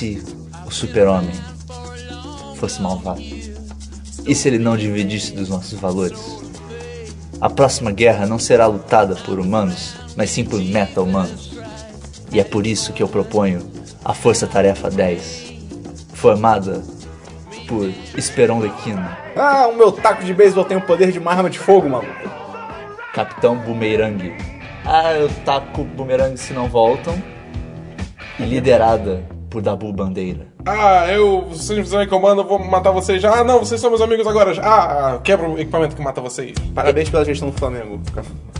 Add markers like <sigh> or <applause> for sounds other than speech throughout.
se o super-homem fosse malvado? E se ele não dividisse dos nossos valores? A próxima guerra não será lutada por humanos, mas sim por meta-humanos. E é por isso que eu proponho a Força Tarefa 10, formada por Esperon Lequino, Ah, o meu taco de beisebol tem o poder de uma arma de fogo, maluco. Capitão Boomerang. Ah, eu taco boomerang se não voltam. E liderada por Dabu Bandeira. Ah, eu, vocês estão em comando, eu vou matar vocês já. Ah, não, vocês são meus amigos agora. Ah, ah, quebra o equipamento que mata vocês. Parabéns pela gestão do Flamengo.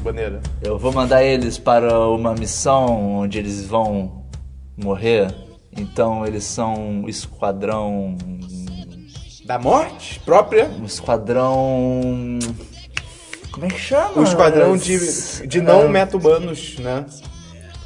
Bandeira. Eu vou mandar eles para uma missão onde eles vão morrer. Então eles são um esquadrão. Da morte própria. Um esquadrão. Como é que chama? Um esquadrão de, de não meta-humanos, né?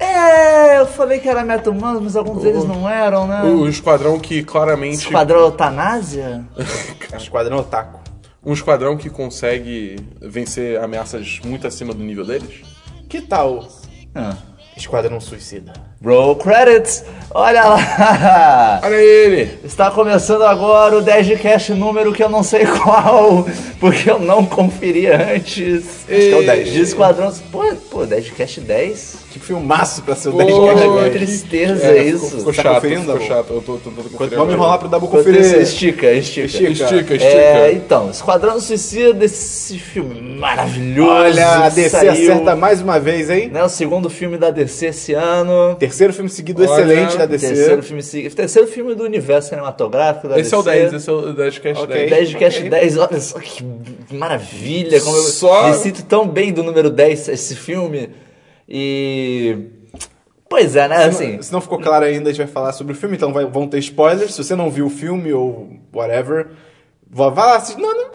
É, eu falei que era meta-humanos, mas alguns deles não eram, né? O esquadrão que claramente. Esquadrão Eutanásia? <laughs> Esquadrão Otaku. Um esquadrão que consegue vencer ameaças muito acima do nível deles. Que tal Ah. Esquadrão Suicida? Roll credits! Olha lá! <laughs> Olha ele! Está começando agora o 10 de cash número que eu não sei <laughs> qual, porque eu não conferi antes. Acho que é o 10. De Esquadrão. Pô, pô 10 de cash 10? Que filmaço pra ser o Pô, 10 de Pô, cada que vez. tristeza É, isso. Ficou, ficou Tá chato, conferindo, ficou chato. Eu tô tentando Enquanto conferir. vamos agora. enrolar pro Dabu conferir. isso, Estica, estica. Estica. Estica, estica. É, então, Esquadrão Suicida desse filme maravilhoso. Olha, a DC saiu, acerta mais uma vez, hein? Né, o segundo filme da DC esse ano. Terceiro filme seguido Olha, excelente da DC. Terceiro filme, se- terceiro filme do universo cinematográfico da Esse é o DC. 10, esse é o 10 Cash Ok. 10. 10 de Cash Ok. 10, olha só que maravilha, como Só- eu me sinto tão bem do número 10 esse filme. E. Pois é, né? Assim, Se não ficou claro ainda, a gente vai falar sobre o filme, então vai- vão ter spoilers. Se você não viu o filme ou whatever, vá lá assistir. Não, não.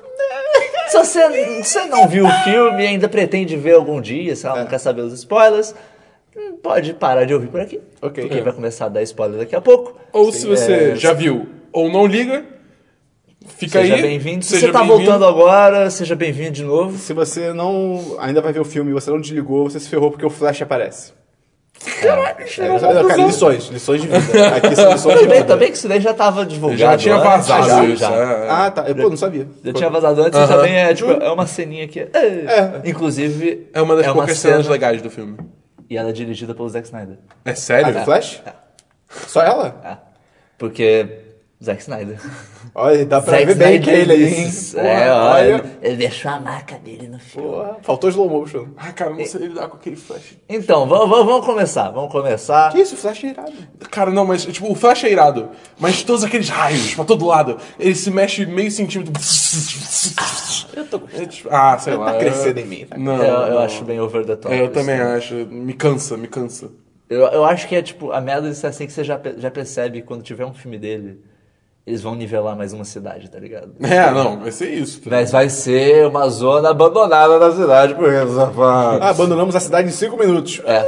se você, se você não viu o filme e ainda pretende ver algum dia, se ela não quer saber os spoilers, pode parar de ouvir por aqui. Ok. Porque vai começar a dar spoiler daqui a pouco. Ou se você É, já viu ou não liga, fica Seja aí. bem-vindo. Se seja você tá voltando agora, seja bem-vindo de novo. Se você não ainda vai ver o filme e você não desligou, você se ferrou porque o Flash aparece. Caraca, É, cara, lições, lições de vida. <laughs> Aqui são lições de vida. também que isso daí já tava divulgado. Já tinha antes, vazado já, isso. já. é. Ah, tá. Eu, pô, não sabia. Já tinha vazado antes e Aham. também é, tipo, é uma ceninha que. É. Inclusive. É uma das poucas cenas cena- legais do filme. E ela é dirigida pelo Zack Snyder. É sério? Ah, do Flash? Só ela? É. Porque. Zack Snyder. Olha, dá pra Zack ver bem Snyder ele aí, hein? disse- Porra, É, olha. olha. Ele, deixou a marca dele no filme. Porra, faltou slow motion. Ah, cara, eu não sei lidar com aquele Flash. Então, vamos, vamos, começar. Vamos começar. Que isso, o Flash é irado. Cara, não, mas tipo, o Flash é irado. Mas todos aqueles raios pra todo lado, ele se mexe meio centímetro. Eu tô É, tipo, ah, sei lá. Tá é- crescendo em mim, tá? Não, eu, eu não. acho bem over the top. É, eu isso. também acho. Me cansa, me cansa. Eu, eu acho que é tipo, a merda disso é assim que você já, já percebe quando tiver um filme dele, eles vão nivelar mais uma cidade, tá ligado? <laughs> É, não, vai ser isso. Mas vai ser uma zona abandonada da cidade por safado. Ah, abandonamos a cidade em 5 minutos. É.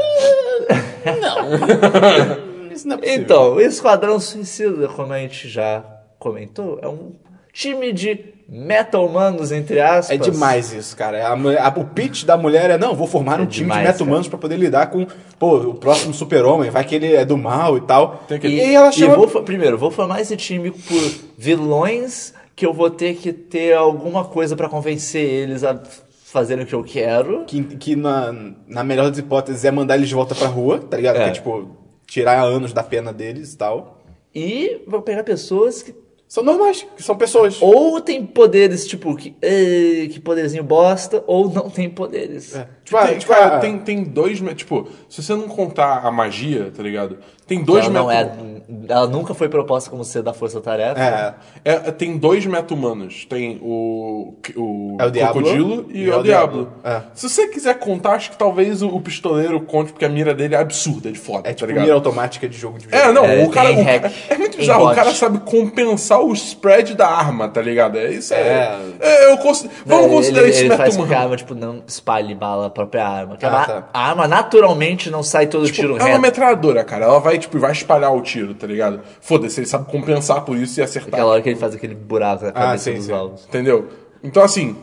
<laughs> <laughs> Isso não é possível. Então, o Esquadrão Suicida, como a gente já comentou, é um time de meta-humanos, entre aspas. É demais isso, cara. A mulher- a- o pitch da mulher é, não, vou formar um É time demais, de meta-humanos pra poder lidar com, pô, o próximo super-homem, vai que ele é do mal e tal. Tem que- E, E, ela e chama... vou, fa- primeiro, vou formar esse time por vilões que eu vou ter que ter alguma coisa pra convencer eles a fazerem o que eu quero. Que, que na, na melhor das hipóteses é mandar eles de volta pra rua, tá ligado? É. Que é, tipo, tirar anos da pena deles e tal. E vou pegar pessoas que São normais, que são pessoas. ou tem poderes, tipo, que, "Ei, que poderzinho bosta, ou não tem poderes. É. Tipo, tem, tipo, cara, ah, tem, tem dois. Tipo, se você não contar a magia, tá ligado? Tem dois Ela não meta- é. Ela nunca foi proposta como ser da Força Tarefa. É, É, tem dois meta-humanos. Tem o, o, É o Crocodilo e, e é o o Diablo. É. Se você quiser contar, acho que talvez o, o pistoleiro conte, porque a mira dele é absurda, é de foda, é tá tipo ligado? mira automática de jogo de É, não, É, o cara. o- hack, é muito bizarro. O cara sabe compensar o spread da arma, tá ligado? É isso é. É. eu cons- vamos ele, considerar ele, isso ele faz com meta-humano. que a arma, tipo, não espalhe bala a própria arma. Que a Ah, ma- tá. a arma naturalmente não sai todo tiro É uma reto. metralhadora, cara. Ela vai, tipo, vai espalhar o tiro, tá ligado? Foda-se, ele sabe compensar por isso e acertar. Aquela hora que ele faz aquele buraco na cabeça sim, dos sim. alvos. Entendeu? Então, assim,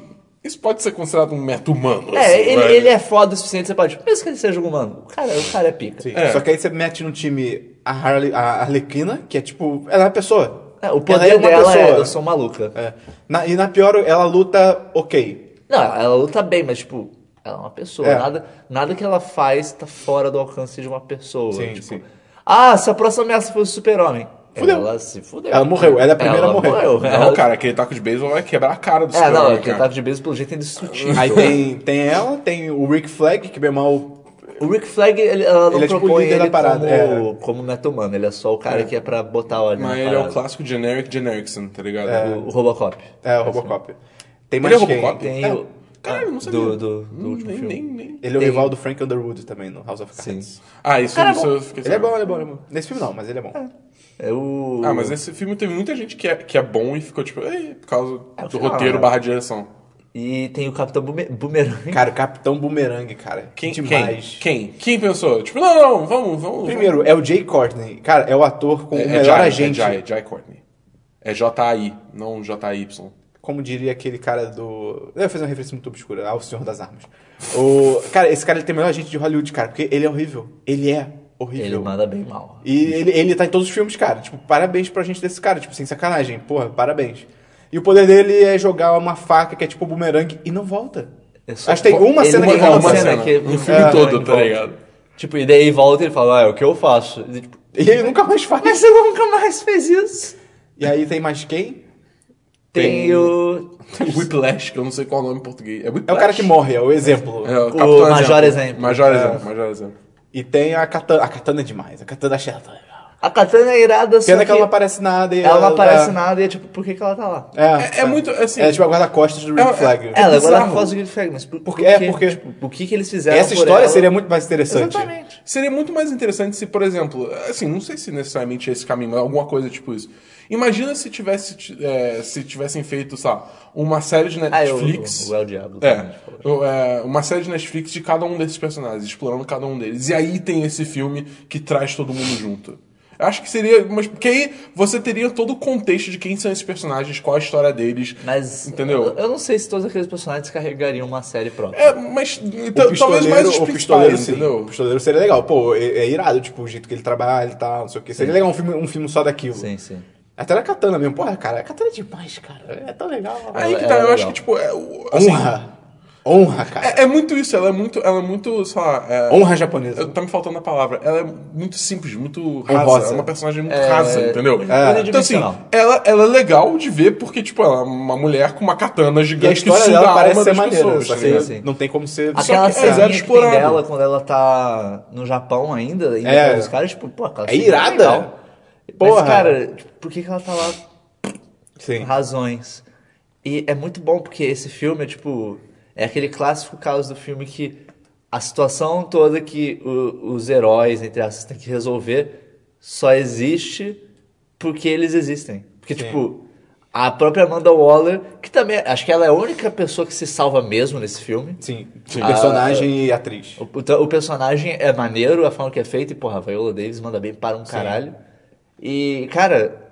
Isso pode ser considerado um meta humano. É, assim, ele, ele é foda o suficiente, você pode. Mesmo que ele seja um humano. O cara, o cara é pica. Sim. É. Só que aí você mete no time a, Harley, a Arlequina, que é tipo. Ela é uma pessoa. É, o Ela poder uma dela é, pessoa. eu sou maluca. É. Na- e na pior, ela luta ok. Não, ela luta bem, mas tipo, ela é uma pessoa. É. Nada, nada que ela faz tá fora do alcance de uma pessoa. Sim, tipo, sim. Ah, se a próxima ameaça fosse o super-homem. Fudeu. Ela se fudeu. Ela morreu, ela é a primeira a morrer. morreu. Não, Ela- cara, aquele taco de beisebol vai quebrar a cara do É, não, super-homem, aquele taco de beisebol pelo jeito é indestrutível. Aí tem, tem ela, tem o Rick Flag, que bem mal. O Rick Flag, ele, ela não Ele é tipo o propõe ele parada, como, é. como metomano, ele é só o cara que é pra botar ordem Mas na ele é o clássico generic generickson, tá ligado? O, o Robocop. É, o Robocop. Tem Ele mais é quem? Robocop? Tem É. o... Caralho, eu não sabia. Do, do, do Hum, último nem, filme. nem, nem. Ele é o Tem- rival do Frank Underwood também no House of Cards. Sim. Ah, isso, Cara, é isso bom. eu fiquei Ele é sabendo. bom, ele é bom, ele é bom. Nesse filme não, mas ele é bom. É o... Ah, mas esse filme teve muita gente que é, que é bom e ficou tipo, Ei, por causa É, do final, roteiro né? barra direção. E tem o Capitão Bume- Boomerang. Cara, o Capitão Boomerang, cara. Quem, demais. quem? Quem? Quem pensou? Tipo, não, não, vamos, vamos. Primeiro, é o Jay Courtney. Cara, é o ator com é, o é melhor Jai, agente. É Jai, Jai Courtney. É J-A-I, não J-A-Y. Como diria aquele cara do. Eu ia fazer uma referência muito obscura ao Senhor das Armas. O... Cara, esse cara ele tem o melhor agente de Hollywood, cara, porque ele é horrível. Ele é horrível. Ele manda bem mal. E ele, ele tá em todos os filmes, cara. Tipo, parabéns pra gente desse cara. Tipo, sem sacanagem. Porra, parabéns. E o poder dele é jogar uma faca que é tipo bumerangue e não volta. É só- Acho que tem uma ele cena que é volta. uma cena que no filme filme todo, tá ligado? Tipo, e daí volta e ele fala, ah, é o que eu faço. E, tipo, E ele nunca mais faz. mas você nunca mais fez isso. E aí tem mais quem? Tem, o... <laughs> Tem o Whiplash, que eu não sei qual é o nome em português. É, É o cara que morre, é o exemplo. É, o, O Capitão Major Exemplo. Major Exemplo, Major Exemplo. E tem a Katana. A Katana é demais. A Katana é chata. A Katana é irada, só Pena que que ela não aparece nada e ela não aparece é, nada e é tipo, por que, que ela tá lá? É, É, é muito, assim... É tipo a guarda-costas do É- Flag. é- Ela, agora bizarro. ela faz o Guilty Flag, mas por, Porque- por é, quê? porque- Tipo, o que que eles fizeram Essa por história ela? seria muito mais interessante. Exatamente. Seria muito mais interessante se, por exemplo, assim, não sei se necessariamente é esse caminho, mas alguma coisa tipo isso. Imagina se tivesse, é, se tivessem feito, sabe, uma série de Ah, eu- Netflix. o El Diablo É, falou. é, uma série de Netflix de cada um desses personagens, explorando cada um deles. E aí tem esse filme que traz todo mundo junto. Eu Acho que seria. Mas, porque aí você teria todo o contexto de quem são esses personagens, qual a história deles. Mas Entendeu? Eu, eu não sei se todos aqueles personagens carregariam uma série própria. É, mas. Então, talvez mais os pistoleiro, o pistoleiro, sim. entendeu? O pistoleiro seria legal. Pô, é, é irado, tipo, o jeito que ele trabalha e tal, não sei o que. Seria legal um filme, um filme só daquilo. Sim, sim. Até na Katana mesmo. Porra, cara, a Katana é demais, cara. É tão legal. Aí que tá, é eu acho que, tipo, é, o- assim, Honra. Honra, cara. é, é muito isso, ela é muito, ela é muito, sei lá, é, Honra japonesa. tá me faltando a palavra, ela é muito simples, muito rasa, Honrosa. é uma personagem muito É, rasa, entendeu? é, Então assim, unidimensional. ela, ela é legal de ver porque, tipo, ela é uma mulher com uma katana E a gigante que história suga dela a parece alma ser das maneira. pessoas, só tá que ligado? sim. não tem como ser... Aquela que é ceninha zero que tem explorado. dela quando ela tá no Japão ainda, indo É. com os caras, tipo, pô, aquela É cena irada. legal. Porra. Mas, cara, tipo, por que, que ela tá lá? Sim. Razões. E é muito bom porque esse filme é tipo. É aquele clássico caso do filme que a situação toda que o- os heróis, entre aspas, têm que resolver só existe porque eles existem. Porque, Sim. tipo, a própria Amanda Waller, que também. Acho que ela é a única pessoa que se salva mesmo nesse filme. Sim. Personagem e atriz. O, o- o personagem é maneiro, a forma que é feita, e, porra, a Viola Davis manda bem para um caralho. E, cara,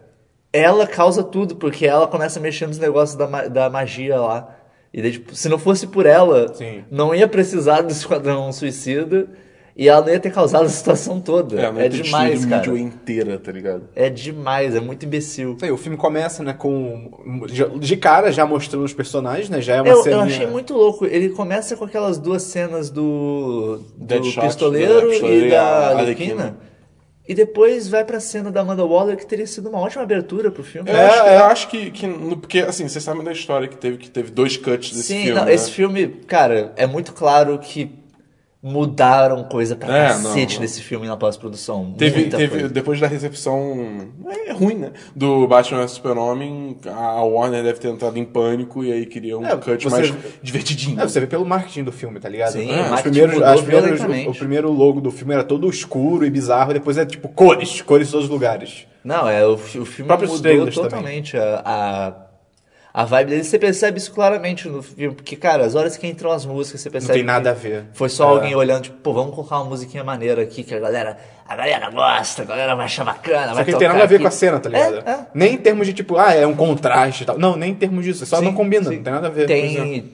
ela causa tudo, porque ela começa a mexer nos negócios da, da magia lá. E daí, tipo, se não fosse por ela, Sim. não ia precisar do Esquadrão Suicida e ela não ia ter causado a situação toda. É, É, demais, cara. inteira, tá ligado? É demais, é muito imbecil. Aí, o filme começa, né, com... De cara, já mostrando os personagens, né? Já é uma Eu, cena... eu achei muito louco. Ele começa com aquelas duas cenas do, do Deadshot, pistoleiro da pistoleira e da a Arlequina. E depois vai pra cena da Amanda Waller, que teria sido uma ótima abertura pro filme. Eu, É, acho, é. eu acho que, que no- porque, assim, vocês sabem da história que teve, que teve dois cuts desse Sim, filme, não, né? esse filme, cara, é muito claro que mudaram coisa pra É, cacete não. nesse filme na pós-produção. Teve, teve coisa. depois da recepção é ruim, né? Do Batman vs Super-Homem, a Warner deve ter entrado em pânico e aí queria um É, cut você- mais divertidinho. É, você vê pelo marketing do filme, tá ligado? Sim, É, o os marketing primeiros, as primeiras- violentamente. o primeiro logo do filme era todo escuro e bizarro, e depois é tipo cores, cores em todos os lugares. Não, é, o, o filme mudou totalmente a, a, a vibe dele. Você percebe isso claramente no filme, porque, cara, as horas que entram as músicas, você percebe tem nada a ver. Foi só É. alguém olhando, tipo, pô, vamos colocar uma musiquinha maneira aqui, que a galera, a galera gosta, a galera vai achar bacana, Só vai que não tem nada a ver aqui. com a cena, tá ligado? É, é. Nem em termos de tipo, ah, é um contraste e tal. Não, nem em termos disso, só Sim, não combina, sim. não tem nada a ver. Tem,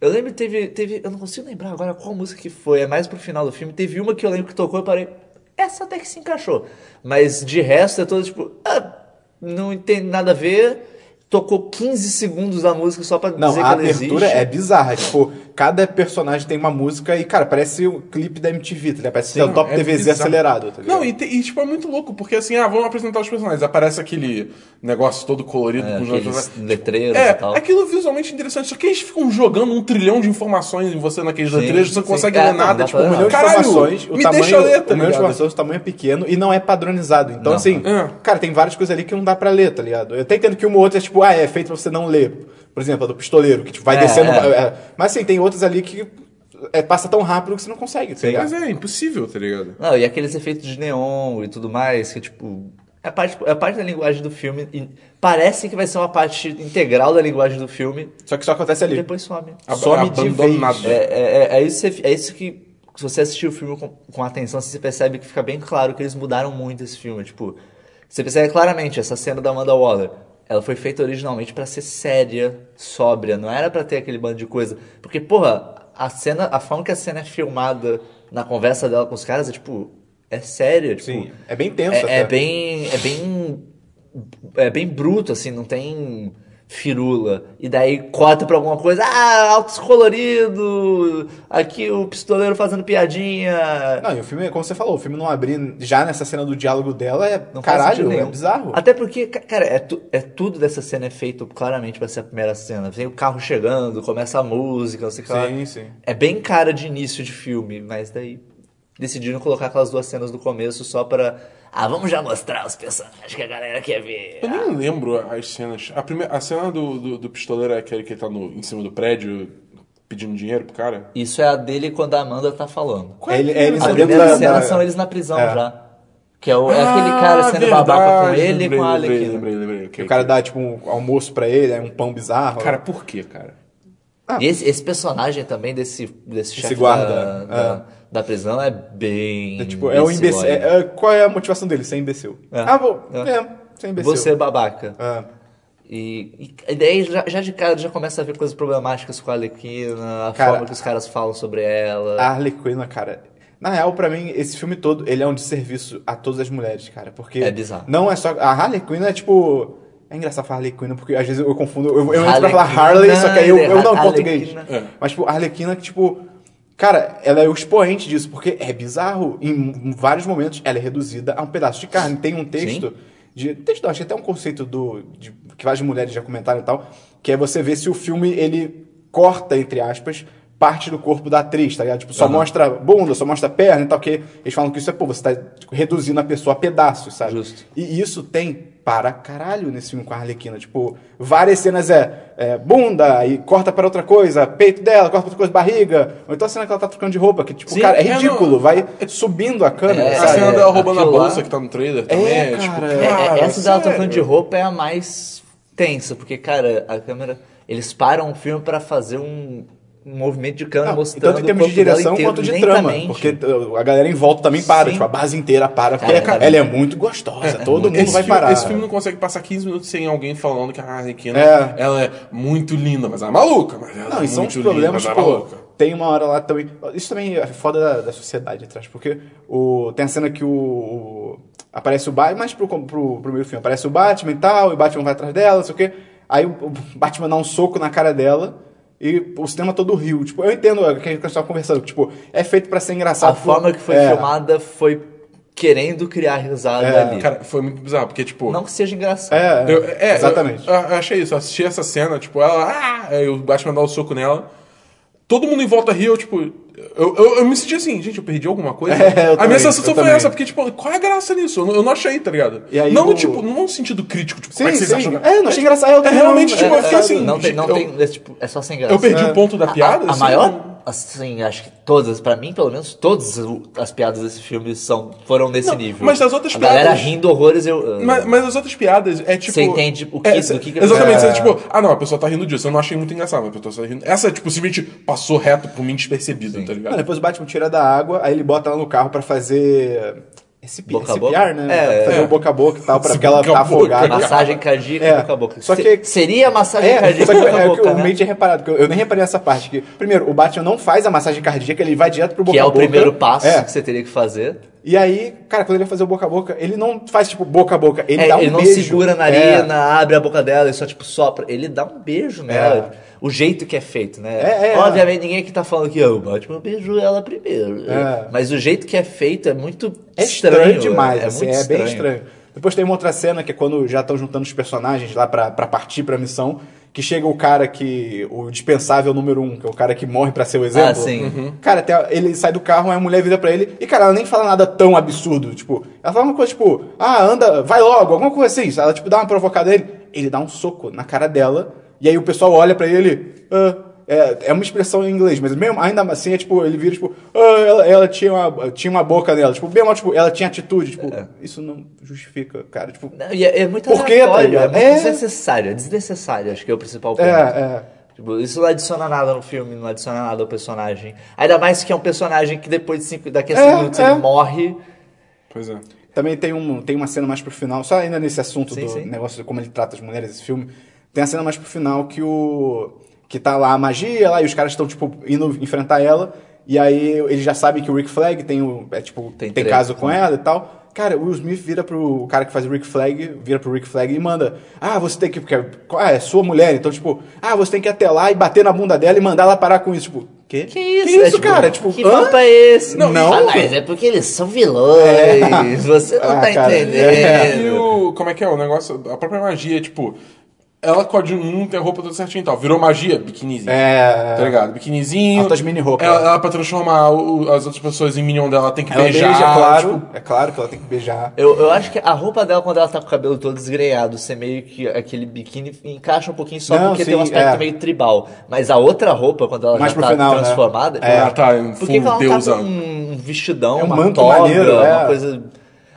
Eu lembro que teve, teve. Eu não consigo lembrar agora qual música que foi. É mais pro final do filme. Teve uma que eu lembro que tocou e eu parei. Essa até que se encaixou. Mas de resto é todo tipo. Ah, não tem nada a ver. Tocou 15 segundos da música só pra Não, dizer a que ela abertura existe. é bizarra. Tipo, cada personagem tem uma música e, cara, parece o clipe da MTV, tá ligado? Parece que é o top é TVZ bizarro. acelerado, tá ligado? Não, e, te- e, tipo, é muito louco, porque assim, ah, vamos apresentar os personagens. Aparece aquele negócio todo colorido É, com os aqueles personagens. letreiros É, e tal. aquilo visualmente interessante, só que eles ficam jogando um trilhão de informações em você naqueles Sim, letreiros, você não sim. consegue É, ler não, nada, dá tipo, Um milhão de caralho, informações, o me tamanho, deixa ler, tá um milhão de informações, o tamanho é pequeno e não é padronizado. Então, Não. assim, É. cara, tem várias coisas ali que não dá pra ler, tá ligado? Eu até entendo que uma ou outra é tipo, ah, é feito pra você não ler. Por exemplo, a do pistoleiro, que tipo, vai É, descendo. é. é. Mas assim, tem outras ali que é, passa tão rápido que você não consegue, tá ligado? Mas é impossível, tá ligado? Não, e aqueles efeitos de neon e tudo mais, que tipo. É parte, é parte da linguagem do filme. E parece que vai ser uma parte integral da linguagem do filme. Só que só acontece E ali. depois some. Ab- Some de abandonado. vez. É, é, é, é isso, é isso que. Se você assistir o filme com, com atenção, você percebe que fica bem claro que eles mudaram muito esse filme. Tipo, você percebe claramente essa cena da Amanda Waller. Ela foi feita originalmente pra ser séria, sóbria, não era pra ter aquele bando de coisa. Porque, porra, a cena, a forma que a cena é filmada na conversa dela com os caras é tipo. É séria, tipo. Sim, é bem tenso É, é bem. É bem. É bem bruto, assim, não tem firula. E daí corta pra alguma coisa. Ah, altos colorido! Aqui o pistoleiro fazendo piadinha. Não, e o filme, como você falou, o filme não abrir já nessa cena do diálogo dela é. Não caralho, é bizarro. Até porque, ca- cara, é, tu- é tudo dessa cena é feito claramente pra ser a primeira cena. Vem o carro chegando, começa a música, não sei o que lá. Sim, sim. É bem cara de início de filme, mas daí decidiram colocar aquelas duas cenas do começo só pra. Ah, vamos já mostrar os personagens que a galera quer ver. Eu nem lembro as cenas. A, primeira, a cena do, do, do pistoleiro é aquele que ele tá no, em cima do prédio pedindo dinheiro pro cara. Isso é a dele quando a Amanda tá falando. É ele- é eles A primeira da- cena da- são eles na prisão É. já. Que é, o, é aquele cara sendo babaca com ele e com a Ah, lembrei, lembrei, lembrei. o cara dá, tipo, um almoço pra ele, é um pão bizarro. Cara, por quê, cara? E esse, esse personagem também desse, desse chefe guarda, da, é. da, da prisão é bem. é, tipo, é um imbecil. é- é- qual é a motivação dele? Ser imbecil. É. Ah, vou. É. É, ser imbecil. Você é babaca. É. E, e daí já, já de cara já começa a ver coisas problemáticas com a Arlequina, a Cara, forma que os caras falam sobre ela. A Harley Quinn, cara. Na real, pra mim, esse filme todo, ele é um desserviço a todas as mulheres, cara. Porque. É bizarro. Não é só. A Harley Quinn é tipo. É engraçado falar Harley Quinn, porque às vezes eu confundo. Eu, eu entro pra falar Harley, só que aí eu, eu não, em Harlequina. português. É. Mas, tipo, a Arlequina, que, tipo. Cara, ela é o expoente disso, porque é bizarro. Em, vários momentos, ela é reduzida a um pedaço de carne. Tem um texto. De, texto, acho que até um conceito do, de, que várias mulheres já comentaram e tal. Que é você ver se o filme ele corta, entre aspas, parte do corpo da atriz, tá ligado? Tipo, só Aham. mostra bunda, só mostra perna e tal, que eles falam que isso é, pô, você tá reduzindo a pessoa a pedaços, sabe? Justo. E isso tem para caralho nesse filme com a Arlequina. Tipo, várias cenas é, é bunda, e corta para outra coisa, peito dela, corta para outra coisa, barriga. Ou então a cena que ela tá trocando de roupa, que, tipo, Sim, cara, é é, ridículo. não- vai subindo a câmera, É, A sabe? cena dela roubando a aquilo lá- bolsa que tá no trailer também. É, É, tipo, cara, É, é, cara, essa dela trocando de roupa é a mais tensa, porque, cara, a câmera. Eles param o filme pra fazer um, um movimento de câmera Não, mostrando. tanto em termos de direção quanto de trama. Porque uh, a galera em volta também para, Sim. tipo, a base inteira para, porque Cara, ela é muito gostosa, todo mundo esse vai filme, parar. Esse filme não consegue passar 15 minutos sem alguém falando que a Arlequina É. ela é muito linda, mas ela é maluca. Mas ela Não, é e são muito os problemas, linda, mas tipo, é maluca. tem uma hora lá também. Isso também é foda da, da sociedade atrás, porque o, tem a cena que o. o- aparece o Batman, mais pro, pro, pro meio filme, aparece o Batman e tal, e o Batman vai atrás dela, não sei o quê. Aí o, o Batman dá um soco na cara dela. E o cinema todo riu. Tipo, eu entendo o que a gente estava conversando. Tipo, é feito pra ser engraçado. A forma que foi é, filmada foi querendo criar risada É, ali. Cara, foi muito bizarro, porque, tipo. não que seja engraçado. É, Eu- é, exatamente. Eu, eu achei isso, eu assisti essa cena, tipo, ela. Ah! Aí o Batman dá o soco nela. Todo mundo em volta riu, tipo. Eu, eu, eu me senti assim, gente, eu perdi alguma coisa. <laughs> É, eu a também, minha sensação foi também. essa, porque, tipo, qual é a graça nisso? Eu não, eu não achei, tá ligado? E aí não, o- tipo, não no sentido crítico, tipo, Sim, como é que vocês sim. acham? É, não achei engraçado. É também realmente, tipo, é, eu fiquei é, assim. Não tem, não eu- tem, é, tipo, é só sem graça. Eu perdi o ponto da piada. A, a assim, maior, assim, acho que todas, pra mim, pelo menos, todas as piadas desse filme são, foram nesse Não, nível. mas as outras a galera piadas- rindo horrores, eu... Mas, mas as outras piadas é tipo. Você entende o que- é, do que que- Exatamente, É. você, tipo, ah não, a pessoa tá rindo disso. Eu não achei muito engraçado, mas a pessoa tá rindo. Essa, tipo, simplesmente passou reto por mim despercebida, tá ligado? Não, depois o Batman tira da água, aí ele bota ela no carro pra fazer CP, Boca a boca? né? É, fazer é. o boca a boca e tal, pra Esse porque ela boca a tá boca, afogada. Massagem cardíaca É, boca a boca. só Se- que- Seria massagem É, cardíaca só que boca é, a que boca, eu né? meio tinha reparado, porque eu, eu nem reparei nessa parte. Que, primeiro, o Batman não faz a massagem cardíaca, ele vai direto pro boca Que é a o boca. primeiro passo É. que você teria que fazer. E aí, cara, quando ele vai fazer o boca a boca, ele não faz tipo boca a boca, ele É, dá um ele não beijo. segura a É. narina, abre a boca dela e só tipo sopra. Ele dá um beijo nela. O jeito que é feito, né? É, é, Obviamente ninguém aqui tá falando que "Ah, o Batman beijou ela primeiro. É. Mas o jeito que é feito é muito É estranho. estranho, demais, é, assim, muito é bem estranho. Depois tem uma outra cena que é quando já estão juntando os personagens lá pra, pra partir pra missão, que chega o cara que. o dispensável número um, que é o cara que morre pra ser o exemplo. Ah, sim. Cara, tem a- ele sai do carro, aí a mulher vira pra ele, e cara, ela nem fala nada tão absurdo. Tipo, ela fala uma coisa tipo, ah, anda, vai logo, alguma coisa assim. Ela, tipo, dá uma provocada nele, ele dá um soco na cara dela, e aí o pessoal olha pra ele, ah, é, é uma expressão em inglês, mas mesmo ainda assim é tipo, ele vira tipo, ah, ela, ela tinha, uma, tinha uma boca nela, tipo, bem mal, tipo, ela tinha atitude, tipo, isso não justifica, cara, tipo, Não, e é, é muito Por quê, tá aleatório, é É. desnecessário. É desnecessário, acho que é o principal ponto. é, é. Tipo, isso não adiciona nada no filme, não adiciona nada ao personagem. Ainda mais que é um personagem que depois de cinco, daqui a cinco É, minutos é. ele morre. Pois é. Também tem, um, tem uma cena mais pro final, só ainda nesse assunto Sim, do sim. negócio de como ele trata as mulheres, esse filme. Tem a cena mais pro final que o. que tá lá a magia lá e os caras estão, tipo, indo enfrentar ela. E aí eles já sabem que o Rick Flag tem o. É, tipo, Tem tem, treta, caso com né? ela e tal. Cara, o Will Smith vira pro cara que faz o Rick Flag, vira pro Rick Flag e manda: Ah, você tem que. Porque, ah, é sua mulher, então, tipo, ah, você tem que ir até lá e bater na bunda dela e mandar ela parar com isso. Tipo, quê? Que isso? Que É, isso, tipo, cara? Tipo, que papo é esse? Não, não. Ah, mas é porque eles são vilões. <laughs> Você não Ah, tá cara, E entendendo. o. Como é que é? O negócio. A própria magia, tipo. Ela a Jun tem a roupa toda certinha e tal. Virou magia, biquinizinho. É. Tá ligado? Biquinizinho. Altas mini roupas. Ela, ela, pra transformar o- as outras pessoas em minion dela, tem que Ela beijar. beija, é claro. tipo, É claro que ela tem que beijar. Eu, eu acho que a roupa dela, quando ela tá com o cabelo todo desgrenhado, ser meio que aquele biquíni, encaixa um pouquinho só Não, porque sim, tem um aspecto é. meio tribal. Mas a outra roupa, quando ela Mais já tá final, né? transformada, É. ela tá em Por que, que full ela deusa. tá com um vestidão, É um uma manto toga, maneiro, é. uma coisa...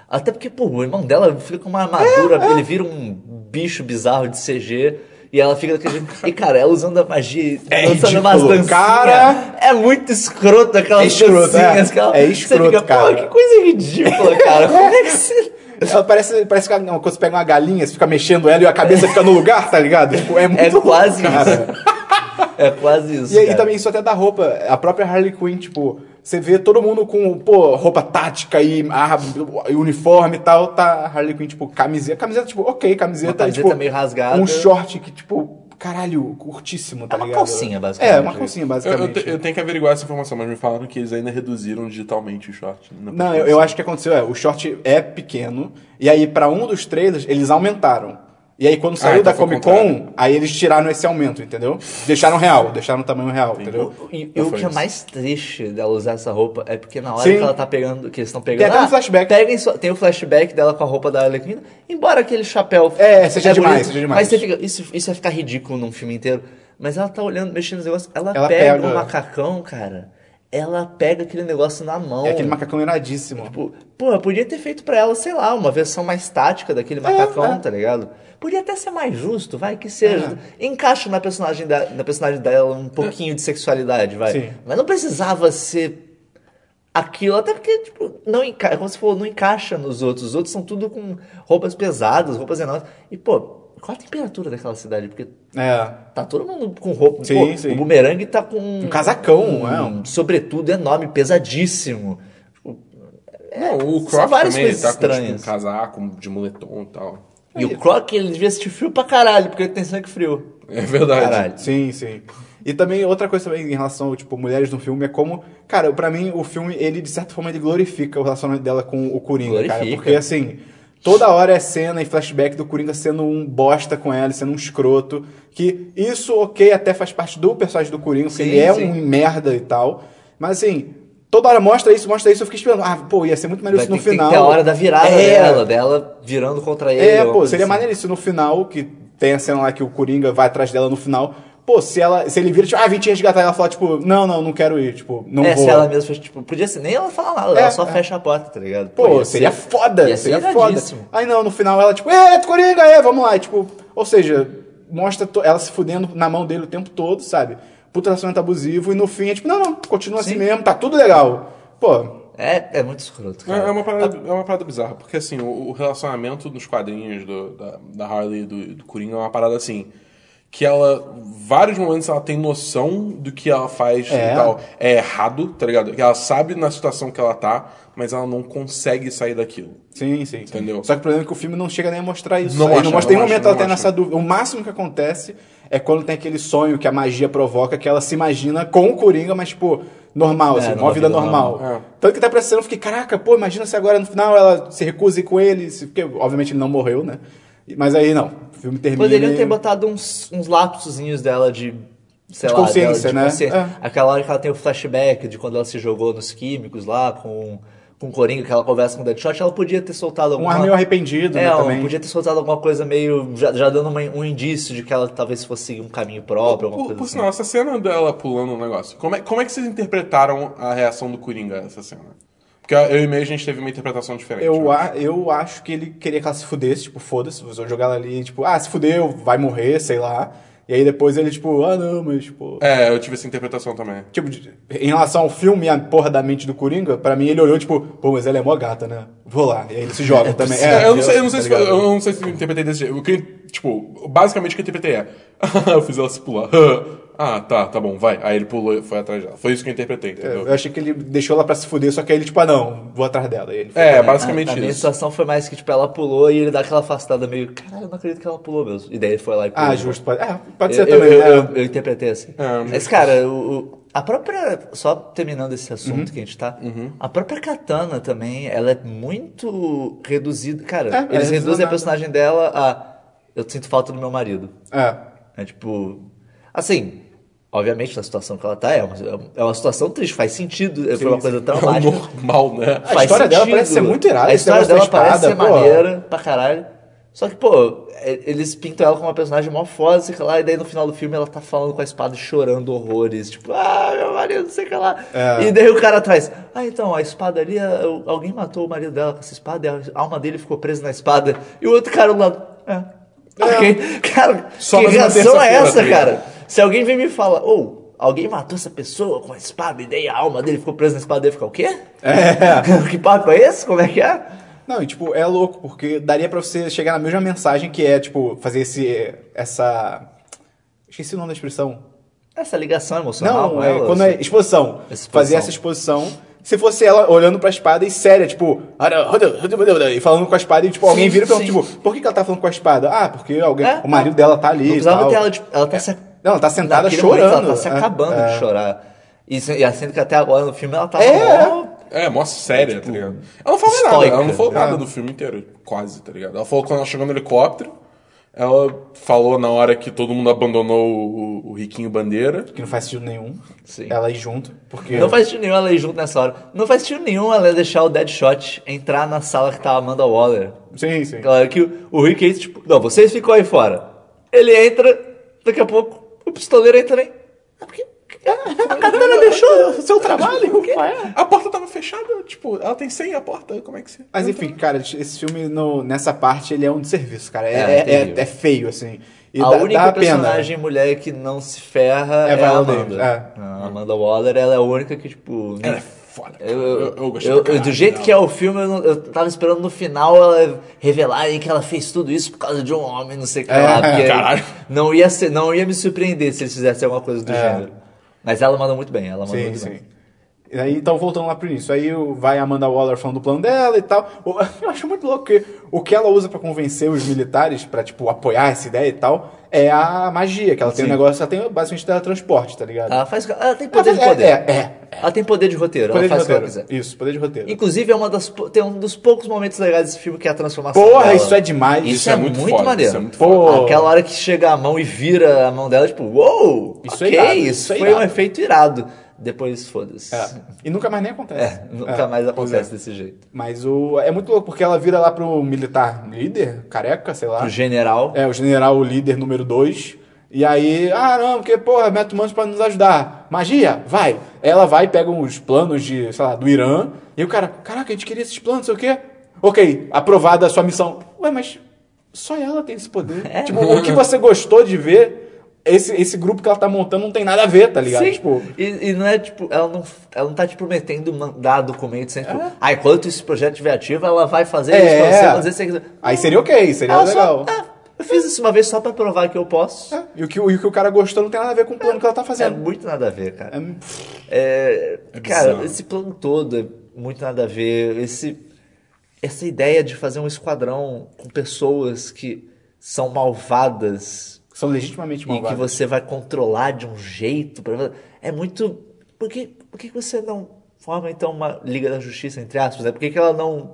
Até porque, pô, o irmão dela fica com uma armadura, É, ele vira um bicho bizarro de CG... E ela fica daquele jeito. E, cara, ela usando a magia, É dançando umas dancinhas. Cara- É muito escroto aquelas É escroto, dancinhas. é. que ela- É Você escroto, fica, cara. Pô, que coisa ridícula, cara. <laughs> Como é que você... Ela parece, parece que ela- quando você pega uma galinha, você fica mexendo ela e a cabeça fica no lugar, tá ligado? Tipo, é muito É quase isso. É quase isso. E cara. também isso até da roupa. A própria Harley Quinn, tipo, você vê todo mundo com, pô, roupa tática e, ah, uniforme e tal, tá Harley Quinn, tipo, camiseta. Camiseta, tipo, ok, camiseta. Uma camiseta tipo, meio rasgada. Um short que, tipo, caralho, curtíssimo, tá É uma ligado? calcinha, basicamente. É, uma calcinha, Eu, eu, basicamente. te- eu tenho que averiguar essa informação, mas me falaram que eles ainda reduziram digitalmente o short. Não, eu, eu acho que aconteceu, é, o short é pequeno, e aí pra um dos trailers eles aumentaram. E aí quando saiu então da Comic. Con, aí eles tiraram esse aumento, entendeu? Deixaram real, deixaram o tamanho real, entendeu? E, e Eu o que é falei mais triste dela usar essa roupa é porque na hora Sim. que ela tá pegando, que eles estão pegando. até um flashback. Peguem tem o flashback dela com a roupa da Arlequina, embora aquele chapéu. É, seja demais, bonito, seja demais. Mas você fica, isso, isso vai ficar ridículo num filme inteiro. Mas ela tá olhando, mexendo nos negócios. Ela, Ela pega, pega- o macacão, cara. Ela pega aquele negócio na mão. É aquele macacão iradíssimo. Tipo, pô, eu podia ter feito pra ela, sei lá, uma versão mais tática daquele macacão, é. tá ligado? Podia até ser mais justo, vai, que seja. Encaixa na personagem, da, na personagem dela um pouquinho de sexualidade, vai. Sim. Mas não precisava ser aquilo, até porque, tipo, não encaixa, como você falou, não encaixa nos outros. Os outros são tudo com roupas pesadas, roupas enormes. E, pô, qual a temperatura daquela cidade? Porque É. tá todo mundo com roupa. Sim, pô, sim. O bumerangue tá com Um casacão, um, é, um- sobretudo enorme, pesadíssimo. Não, o Croft várias também, ele coisas tá com tipo, um estranhas. casaco de moletom e tal. E o Croc, ele devia sentir frio pra caralho, porque ele tem sangue frio. É verdade. Caralho. Sim, sim. E também outra coisa também em relação, tipo, mulheres no filme é como, cara, pra mim o filme, ele de certa forma ele glorifica o relacionamento dela com o Coringa, cara, Glorifica. porque assim, toda hora é cena e flashback do Coringa sendo um bosta com ela, sendo um escroto, que isso, OK, até faz parte do personagem do Coringa, porque Sim, ele é sim. um merda e tal. Mas assim, toda hora mostra isso, mostra isso, eu fiquei esperando, ah, pô, ia ser muito Vai isso no ter, tem final. que ter a hora da virada É, dela, dela virando contra ele. é, pô, seria assim. maneiro isso no final, que tem a cena lá que o Coringa vai atrás dela no final. Pô, se, ela, se ele vira, tipo, ah, vim te resgatar, ela fala, tipo, não, não, não quero ir, tipo, não é, vou. se ela mesma fez, tipo, podia ser, nem ela falar nada, É, ela só é. fecha a porta, tá ligado? Pô, ia seria ser- foda, ia ser seria foda. Aí não, no final ela, tipo, é, Coringa, é, vamos lá, e, tipo, ou seja, mostra to- ela se fudendo na mão dele o tempo todo, sabe? Puta relacionamento abusivo, e no fim é tipo, não, não, continua assim Sim. mesmo, tá tudo legal. Pô, É, é muito escroto, É, cara. é uma parada, é uma parada bizarra, porque assim, o, o relacionamento nos quadrinhos do- da, da Harley e do, do Coringa é uma parada assim. Que ela, vários momentos ela tem noção do que ela faz É. e tal. É errado, tá ligado? Que ela sabe na situação que ela tá, mas ela não consegue sair daquilo. Sim, sim, sim. Entendeu? Só que o problema é que o filme não chega nem a mostrar isso. Não mostra, não mostra em não momento mostra, ela não tem nessa dúvida. O máximo que acontece é quando tem aquele sonho que a magia provoca, que ela se imagina com o Coringa, mas, tipo, normal, assim, numa uma vida vida normal. normal. É. Tanto que tá parecendo, eu fiquei, caraca, pô, imagina se agora no final ela se ir com ele, se- porque obviamente ele não morreu, né? Mas aí não, o filme termina... Poderiam ter e- botado uns, uns lapsozinhos dela de. Sei De lá, consciência, dela, né? consciência. É. Aquela hora que ela tem o flashback de quando ela se jogou nos químicos lá com, com o Coringa, que ela conversa com o Deadshot, ela podia ter soltado Um alguma... ar meio arrependido, É, né, ela também. podia ter soltado alguma coisa meio. já, já dando uma- um indício de que ela talvez fosse um caminho próprio, alguma Por, coisa por assim. sinal, essa cena dela pulando um negócio, como é, como é que vocês interpretaram a reação do Coringa essa cena? Porque eu e meio a gente teve uma interpretação diferente. Eu, a, eu acho que ele queria que ela se fudesse, tipo, foda-se, vou jogar ela ali, tipo, ah, se fudeu, vai morrer, sei lá. E aí depois ele, tipo, ah, não, mas, tipo... É, eu tive essa interpretação também. Tipo, em relação ao filme e a porra da mente do Coringa, pra mim ele olhou, tipo, pô, mas ela é mó gata, né? Vou lá. E aí ele se <laughs> joga também. É, eu, não sei, eu, não sei tá se, ligado? eu não sei se eu interpretei desse jeito. Que, tipo, basicamente o que eu interpretei é. <laughs> eu fiz ela se pular. <laughs> ah, tá, tá bom, vai. Aí ele pulou e foi atrás dela. Foi isso que eu interpretei, entendeu? Eu achei que ele deixou ela pra se fuder, só que aí ele, tipo, ah, não, vou atrás dela. É, também. basicamente a, a minha isso. situação foi mais que, tipo, ela pulou e ele dá aquela afastada meio. Caralho, eu não acredito que ela pulou mesmo. E daí ele foi lá e pulou. Ah, justo. Pode, é, pode ser eu, também. eu, é. eu- eu interpretei assim. É, Mas, cara, o, o- a própria. Só terminando esse Uhum. assunto que a gente tá. A própria Katana também, ela é muito reduzida. Cara, É, eles é reduzem a personagem dela a. Eu sinto falta do meu marido. É. É tipo. Assim. Obviamente, na situação que ela tá, é uma, é uma situação triste, faz sentido, foi uma coisa É traumática. normal, né? A história dela parece ser muito irada, A história dela da parece ser espada, pô. maneira pra caralho. Só que, pô, é- eles pintam ela como uma personagem mó foda, sei lá, e daí no final do filme ela tá falando com a espada chorando horrores. Tipo, ah, meu marido, não sei o que lá. É. E daí o cara atrás, ah, então, a espada ali, alguém matou o marido dela com essa espada e a alma dele ficou presa na espada. E o outro cara do lado, é. <laughs> Ok. Cara, Só que uma reação é essa, tá cara? Se alguém vem me fala, ou alguém matou essa pessoa com a espada e daí a alma dele ficou presa na espada dele, fica o quê? É. <laughs> que papo é esse? Como é que é? Não, e tipo, é louco, porque daria pra você chegar na mesma mensagem que é, tipo, fazer esse. essa. Esqueci o nome da expressão. Essa ligação emocional. Não, é, quando é assim. exposição. Exposição. Fazer essa exposição. Se fosse ela olhando pra espada e séria, tipo, e falando com a espada e, tipo, alguém vira e pergunta, sim. tipo, por que, ela tá falando com a espada? Ah, porque alguém, É, o marido dela tá ali. Não e precisava tal. ter ela, tipo, ela tá se... Não, ela tá sentada naquele chorando. momento ela tá se É, acabando é. de chorar. E, e sendo que até agora no filme ela tava É. mó- É, mó séria, Tipo, tá ligado? Ela não falou nada, ela não falou nada É. do filme inteiro, quase, tá ligado? Ela falou quando ela chegou no helicóptero, ela falou na hora que todo mundo abandonou o, o Riquinho Bandeira. Que não faz sentido nenhum. Sim. Ela ir junto. Porque. Não faz sentido nenhum ela ir junto nessa hora. Não faz sentido nenhum ela deixar o Deadshot entrar na sala que tá a Amanda Waller. Sim, sim. Claro que o, o Rick tipo, não, vocês ficam aí fora. Ele entra, daqui a pouco o pistoleiro entra também. Ah, porque a Katana <laughs> deixou o seu trabalho. O quê? A porta tava fechada, tipo, ela tem senha a porta, como é que se... Mas enfim, cara, esse filme no- nessa parte ele é um desserviço, cara. É, É, é, é- é feio, assim. E a dá, única dá pena. personagem mulher que não se ferra É é, a Amanda. É. A Amanda Waller, ela é a única que, tipo... Ela é foda. Eu, eu, eu, gostei eu- caralho do jeito que é o filme, eu, eu tava esperando no final ela revelarem que ela fez tudo isso por causa de um homem, não sei o que É, lá. Caralho. não ia, ser, não ia me surpreender se eles fizessem alguma coisa do É. gênero. Mas ela manda muito bem, ela manda Sim, muito sim. bem. E aí, então, voltando lá pro início. Aí vai a Amanda Waller falando do plano dela e tal. <laughs> Eu acho muito louco que o que ela usa pra convencer os militares pra, tipo, apoiar essa ideia e tal é a magia, que ela tem um Sim. negócio, ela tem basicamente teletransporte, tá ligado? Ela, faz, ela tem Ela poder de faz- poder. É, é, é. Ela tem poder de roteiro, Poder ela de faz o que ela roteiro. quiser. Isso, poder de roteiro. Inclusive, é uma das, tem um dos poucos momentos legais desse filme que é a transformação Porra, dela. isso é demais. Isso, Isso é, é muito, muito foda, maneiro. isso é muito Pô. Pô, Aquela hora que chega a mão e vira a mão dela, tipo, uou! Isso é ok, irado, isso, isso é foi um irado. efeito irado. Depois, foda-se. É. E nunca mais nem acontece. É, nunca É, mais pois acontece é. desse jeito. Mas o, é muito louco, porque ela vira lá pro militar líder, careca, sei lá. Pro general, É, o general líder número 2. E aí, ah, não, porque, porra, mete humanos pra nos ajudar. Magia, vai. Ela vai, pega uns planos de, sei lá, do Irã. E o cara, caraca, a gente queria esses planos, sei o quê. Ok, aprovada a sua missão. Ué, mas só ela tem esse poder. É. Tipo, o que você gostou de ver esse, esse grupo que ela tá montando não tem nada a ver, tá ligado? Sim. Tipo, E, e não é tipo, ela não, ela não tá te prometendo mandar documentos sem tipo, ah, enquanto esse projeto estiver ativo, ela vai fazer É. isso pra você, fazer isso aí seria ok, seria Ela legal. só, ah, eu fiz isso uma vez só pra provar que eu posso. É, E o, que, o- e o que o cara gostou não tem nada a ver com o plano que ela tá É fazendo. muito nada a ver, cara. É- É, cara, bizarro. esse plano todo é muito nada a ver. Esse, essa ideia de fazer um esquadrão com pessoas que são malvadas São legitimamente e que você vai controlar de um jeito. pra- É muito. Por que, por que você não forma então uma Liga da Justiça, entre aspas? Né? Por que, que ela não,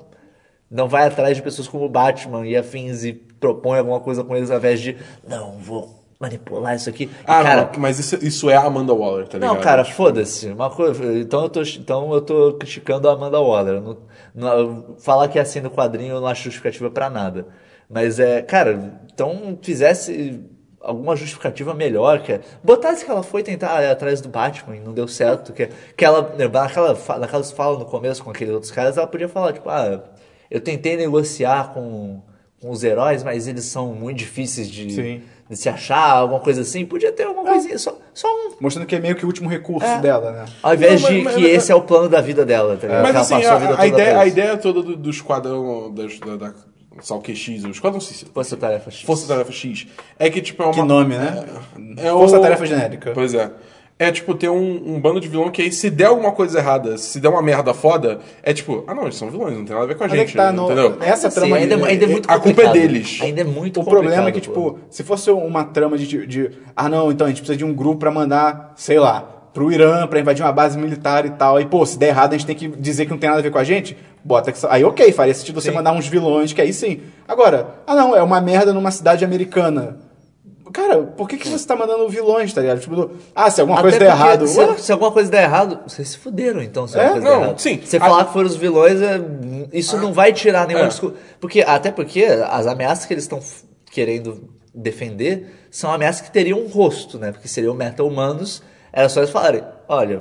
não vai atrás de pessoas como o Batman e afins e propõe alguma coisa com eles ao invés de. Não, vou manipular isso aqui. E, Ah, cara, não, mas isso, isso é a Amanda Waller, tá ligado? não, cara, foda-se. Uma coisa, então eu tô, então eu tô criticando a Amanda Waller. Não, não- falar que é assim no quadrinho eu não acho justificativa pra nada. Mas é, cara, então fizesse alguma justificativa melhor, que é, botasse que ela foi tentar ir atrás do Batman e não deu certo, que, que ela, naquela, fa- naquelas falas no começo com aqueles outros caras, ela podia falar, tipo, ah, eu tentei negociar com, com os heróis, mas eles são muito difíceis de, de se achar, alguma coisa assim. Podia ter alguma coisinha, só, só um Mostrando que é meio que o último recurso É. dela, né? ao invés Não, mas- de mas- que mas- esse é o plano da vida dela, tá ligado? Mas assim, a, a toda ideia, a ideia toda do, do esquadrão das- da, da, Salque X, o Esquadrão Suicida. Força Tarefa X. Força Tarefa X. É que, tipo, é uma... Que nome, né? É Força o- Tarefa Genérica. Pois é. É tipo ter um, um bando de vilão que aí, se der alguma coisa errada, se der uma merda foda, é tipo, ah não, eles são vilões, não tem nada a ver com a Onde é gente. que tá no- entendeu? Essa Assim, trama ainda, aí- ainda é muito a culpa é complicado. deles. Ainda é muito O problema é que, tipo, se fosse uma trama de, de. Ah, não, então a gente precisa de um grupo pra mandar, sei lá, pro Irã, pra invadir uma base militar e tal. Aí, pô, se der errado, a gente tem que dizer que não tem nada a ver com a gente. Bota que. Aí, ok, faria sentido você Sim. mandar uns vilões, que aí sim. Agora, ah, não, é uma merda numa cidade americana. Cara, por que, que você tá mandando vilões, tá ligado? Tipo, ah, se alguma Até coisa der errado. Se, ué, se alguma coisa der errado, vocês se fuderam, então, se É? alguma coisa Não, der errado. sim. Você A- falar que foram os vilões, é- isso não vai tirar nenhuma É. desculpa. Porque, até porque as ameaças que eles estão querendo defender são ameaças que teriam um rosto, né? Porque seriam meta-humanos. Era só eles falarem, olha,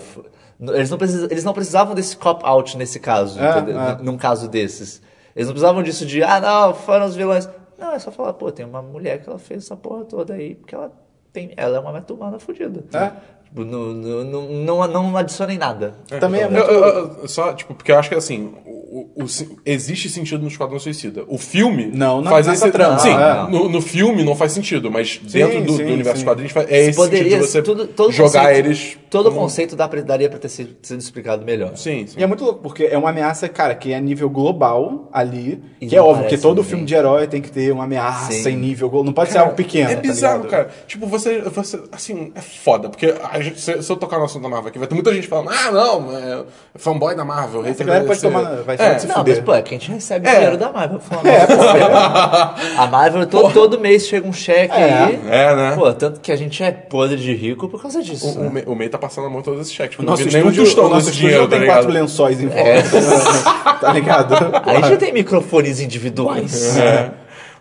eles não, precis- eles não precisavam desse cop-out nesse caso, É, é. Num caso desses. Eles não precisavam disso de, ah, não, foram os vilões. Não, é só falar, pô, tem uma mulher que ela fez essa porra toda aí, porque ela tem, ela é uma meta-humana fodida. É. Tipo, não, não, não, não, não adicionem nada. Também é Eu- muito. eu- eu- só, tipo, porque eu acho que assim, o, existe sentido no Esquadrão Suicida. O filme Não, na- faz esse trama, Sim, é. no, no filme não faz sentido, mas dentro do, sim, do universo sim. quadrinhos é esse Poderia, sentido de você tudo, todo jogar conceito, eles. Todo o conceito dá pra, daria pra ter sido, sido explicado melhor. Sim, sim. E é muito louco, porque é uma ameaça, cara, que é a nível global ali. E que é não óbvio, que todo ninguém. filme de herói tem que ter uma ameaça Sim. em nível global. Não pode ser Cara, algo pequeno. É tá bizarro, ligado? cara. Tipo, você, você. Assim, é foda. Porque a gente- se, se eu tocar no assunto da Marvel aqui, vai ter muita gente falando, ah, não, é fanboy da Marvel. Essa galera pode DC." tomar- vai é, se Não, fuder. mas pô, é que a gente recebe É. dinheiro da Marvel. falando. É, pô, <laughs> A Marvel, todo, todo mês chega um cheque É. aí. É, né? Pô, tanto que a gente é podre de rico por causa disso. O, né? o, Mei- o Mei tá passando a mão todos esses cheques. nosso nenhum estúdio, tostão nosso dinheiro, não tem tá quatro lençóis em volta. É. <laughs> tá ligado? A gente tem microfones individuais. É.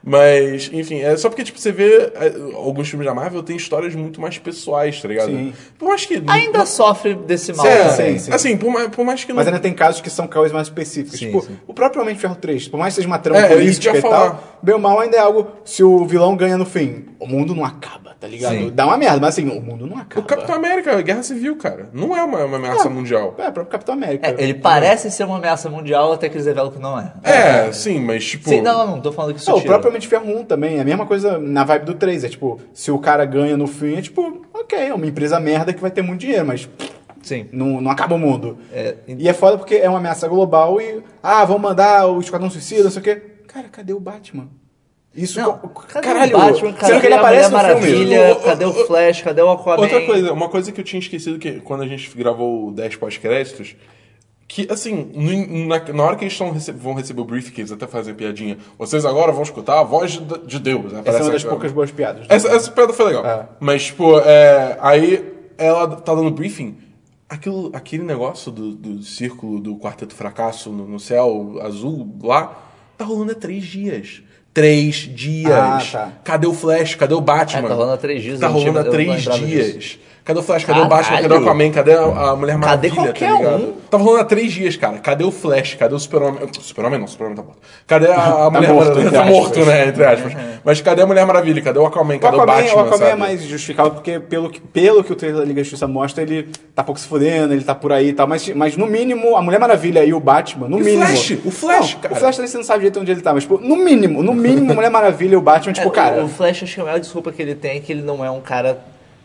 Mas, enfim, é só porque, tipo, você vê é, alguns filmes da Marvel tem histórias muito mais pessoais, tá ligado? Sim. Por mais que. Ainda sofre desse mal É, sim, sim. Assim, por mais, por mais que não. Mas ainda tem casos que são causas mais específicos. Sim, tipo, sim. o próprio Homem de Ferro 3, por mais que seja uma trama É, eu política e falar. tal, bem ou mal ainda é algo, se o vilão ganha no fim, o mundo não acaba, tá ligado? Sim. Dá uma merda, mas assim, o mundo não acaba. O Capitão América, a Guerra Civil, cara, não é uma, uma ameaça mundial. É, o próprio Capitão América. É, ele parece ser uma ameaça mundial até que eles revelam que não é. É, sim, mas tipo. Sim, não, não, tô falando que isso É, o próprio Homem de Ferro 1 também, é a mesma coisa na vibe do 3. É tipo, se o cara ganha no fim, é tipo, ok, é uma empresa merda que vai ter muito dinheiro, mas Sim. não, não acaba o mundo. É, e é foda porque é uma ameaça global e, ah, vão mandar o Esquadrão Suicida, não sei o quê. Cara, cadê o Batman? Isso, Não, co- cadê caralho, o Batman, cadê sendo que ele aparece no filme. Maravilha, O- o- cadê o o- Flash, cadê o Aquaman? Outra coisa, uma coisa que eu tinha esquecido que quando a gente gravou o 10 pós-créditos, que assim, no- na, na hora que eles rece- vão receber o briefing, que eles até fazem piadinha, vocês agora vão escutar a voz de, de Deus. né? Essa é uma das aquela- poucas boas piadas. Essa, essa piada foi legal. É. Mas, tipo, é, aí ela tá dando briefing. Aquilo, aquele negócio do, do círculo do Quarteto Fracasso no, no céu azul lá, tá rolando há três dias. Três dias. Ah, tá. Cadê o Flash? Cadê o Batman? É, tá rolando há três dias, Tá rolando há três dias. disso. Cadê o Flash? Cadê o Batman? Cadê o Caralho. Aquaman? Cadê a, Mulher Maravilha? qualquer tá ligado? um? Tava falando há três dias, cara. Cadê o Flash? Cadê o Super-Homem? Super-Homem não, Super-Homem tá morto. Cadê a, a <laughs> Mulher morto, Maravilha? Tá morto, né? Entre aspas. Mas cadê a Mulher Maravilha? Cadê o Aquaman? O Cadê o, Aquaman, Batman? o Aquaman sabe? é mais justificável porque, pelo que, pelo que o trailer da Liga da Justiça mostra, ele tá pouco se fudendo, ele tá por aí e tal. Mas, mas no mínimo, a Mulher Maravilha e o Batman, no E o mínimo. Flash? O Flash, Não, cara. O Flash também você não sabe direito onde ele tá, mas, tipo, no mínimo, no mínimo, a Mulher Maravilha e o Batman, <laughs> tipo, É, cara. O, o Flash, acho que a maior desculpa que ele tem é que ele não é um cara.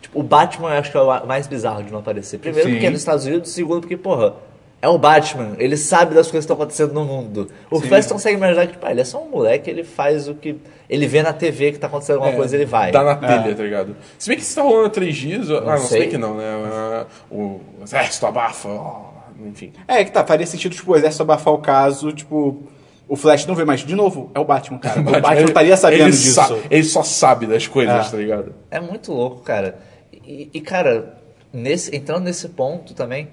Tipo, o Batman eu acho que é o mais bizarro de não aparecer. Primeiro Sim. porque é nos Estados Unidos, segundo porque, porra, é o Batman, ele sabe das coisas que estão acontecendo no mundo. O Flash consegue imaginar que, tipo, ah, ele é só um moleque, ele faz o que. Ele vê na TV que tá acontecendo alguma É, coisa, ele vai. Dá na telha, tá ligado? Se bem que você tá rolando três dias. ah, não, se sei. bem que não, né? O exército abafa, ó, enfim. É, que tá, faria sentido, tipo, o exército abafar o caso, tipo. O Flash não vê mais. De novo, é o Batman, cara. <laughs> O Batman, estaria sabendo ele disso. sa- ele só sabe das coisas, É. tá ligado? É muito louco, cara. E, e, cara, nesse, entrando nesse ponto também,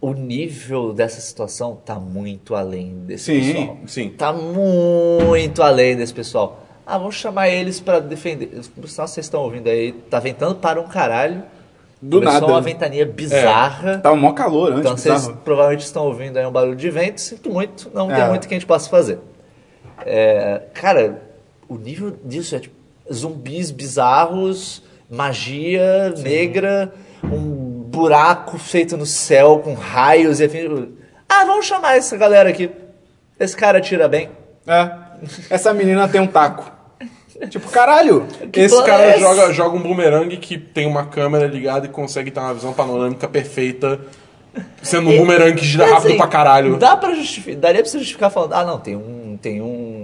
o nível dessa situação tá muito além desse Sim, pessoal. sim. Tá muito além desse pessoal. Ah, vamos chamar eles pra defender. Sinal, vocês estão ouvindo aí, tá ventando para um caralho. Do Começou nada. uma ventania bizarra. Tava mó calor antes, Então vocês bizarro. provavelmente estão ouvindo aí um barulho de vento. Sinto muito, não tem É. muito que a gente possa fazer. É, cara, o nível disso é tipo zumbis bizarros, magia negra, um buraco feito no céu com raios e afins. Ah, vamos chamar essa galera aqui. Esse cara tira bem. É. Essa menina tem um taco. tipo, caralho. Esse plano cara é esse? joga, joga um boomerang que tem uma câmera ligada e consegue ter uma visão panorâmica perfeita, sendo um boomerang que gira rápido assim, pra caralho. Dá pra justificar, daria pra você justificar falando, ah não, tem um, tem um,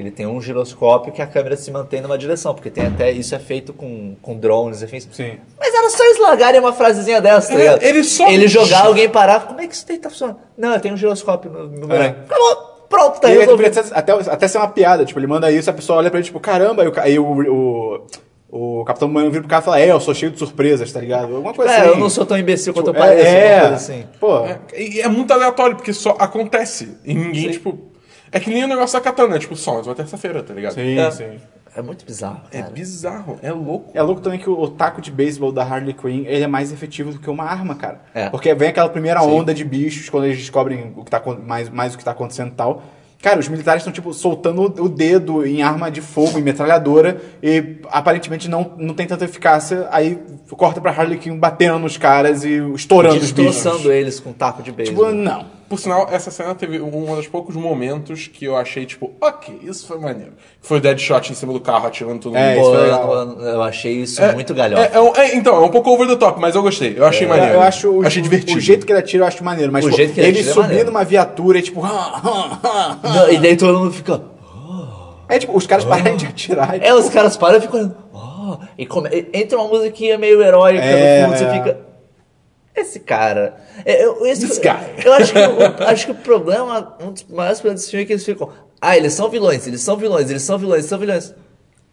ele tem um giroscópio que a câmera se mantém numa direção, porque tem até, isso é feito com, com drones, enfim. Sim. Mas era só eles largarem uma frasezinha dessa, tá É, ligado? ele só- Ele jogar, alguém parar, como é que isso daí tá funcionando? Não, tem um giroscópio no, no É. Acabou, pronto, tá resolvido. até, até ser uma piada, tipo, ele manda isso, a pessoa olha pra ele, tipo, caramba, aí o, aí o, o, o Capitão Mano vira pro cara e fala, é, eu sou cheio de surpresas, tá ligado? Alguma coisa É, assim. eu não sou tão imbecil quanto eu Tipo, pareço, é, alguma coisa assim. Pô, É, e é muito aleatório, porque só acontece. E ninguém, tipo. É que nem o negócio da katana? Tipo, só mais uma terça-feira, tá ligado? sim, É. sim. É muito bizarro, É cara. bizarro, é louco. É louco também que o, o taco de beisebol da Harley Quinn, ele é mais efetivo do que uma arma, cara. É. Porque vem aquela primeira onda de bichos, quando eles descobrem o que tá, mais, mais o que tá acontecendo e tal. Cara, os militares estão, tipo, soltando o dedo em arma de fogo, em metralhadora, e aparentemente não, não tem tanta eficácia. Aí corta pra Harley Quinn batendo nos caras e estourando os bichos. Destroçando eles com taco de Tipo, beisebol. não. Por sinal, essa cena teve um dos poucos momentos que eu achei, tipo, ok, isso foi maneiro. Foi o Deadshot em cima do carro atirando todo É, mundo. Pô, foi eu, eu- achei isso muito galhofa. É, é é, então, é um pouco over the top, mas eu gostei. Eu achei Eu, maneiro. eu acho o, achei divertido. o jeito que ele atira eu acho maneiro, mas O tipo, jeito que ele ele atira é subir numa viatura e tipo. <laughs> Não, e daí todo mundo fica. É tipo, os caras pararem de atirar. e, É, os caras param e ficam. "Oh", e come- entra uma musiquinha meio heróica É, no fundo, é. você fica. Esse cara. é, eu, esse, This guy. eu acho que, o, acho que o problema, um dos maiores problemas desse filme é que eles ficam. Ah, eles são vilões, eles são vilões, eles são vilões, eles são vilões.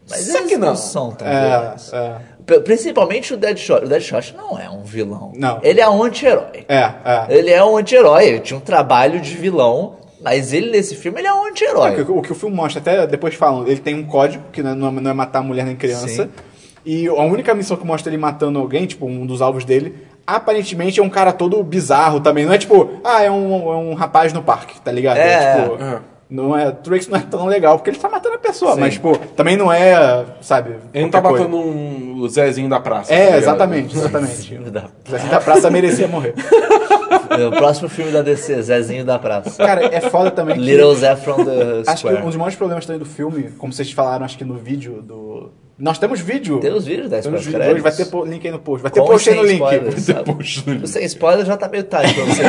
Mas Só eles que não. são tão É, vilões. é. Principalmente o Deadshot. O Deadshot não é um vilão. Não. Ele é um anti-herói. É, é. Ele é um anti-herói. Ele tinha um trabalho de vilão, mas ele nesse filme ele é um anti-herói. O que, o que o filme mostra, até depois falam, ele tem um código, que não é, não é matar mulher nem criança. Sim. E a única missão que mostra ele matando alguém, tipo, um dos alvos dele, aparentemente é um cara todo bizarro também. Não é tipo, ah, é um, é um rapaz no parque, tá ligado? É. tipo. É. Não é, Trix não é tão legal, porque ele tá matando a pessoa, Sim. mas, tipo, também não é, sabe. Ele não tá coisa. matando um o Zezinho da praça. tá É, ligado? exatamente, <laughs> exatamente. Da- O Zezinho da praça merecia morrer. <laughs> O próximo filme da DC, Zezinho da Praça. Cara, é foda também que. Little Zé from the Acho que Square. um dos maiores problemas também do filme, como vocês falaram, acho que no vídeo do. Nós temos vídeo. Tem os vídeos da Temos vídeo. Hoje vai ter link aí no post. Vai ter Com post aí no link. Sem spoiler já tá meio tarde pra você.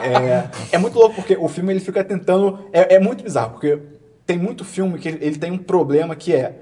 É, é muito louco porque o filme ele fica tentando. É, é muito bizarro, porque tem muito filme que ele, ele tem um problema que é.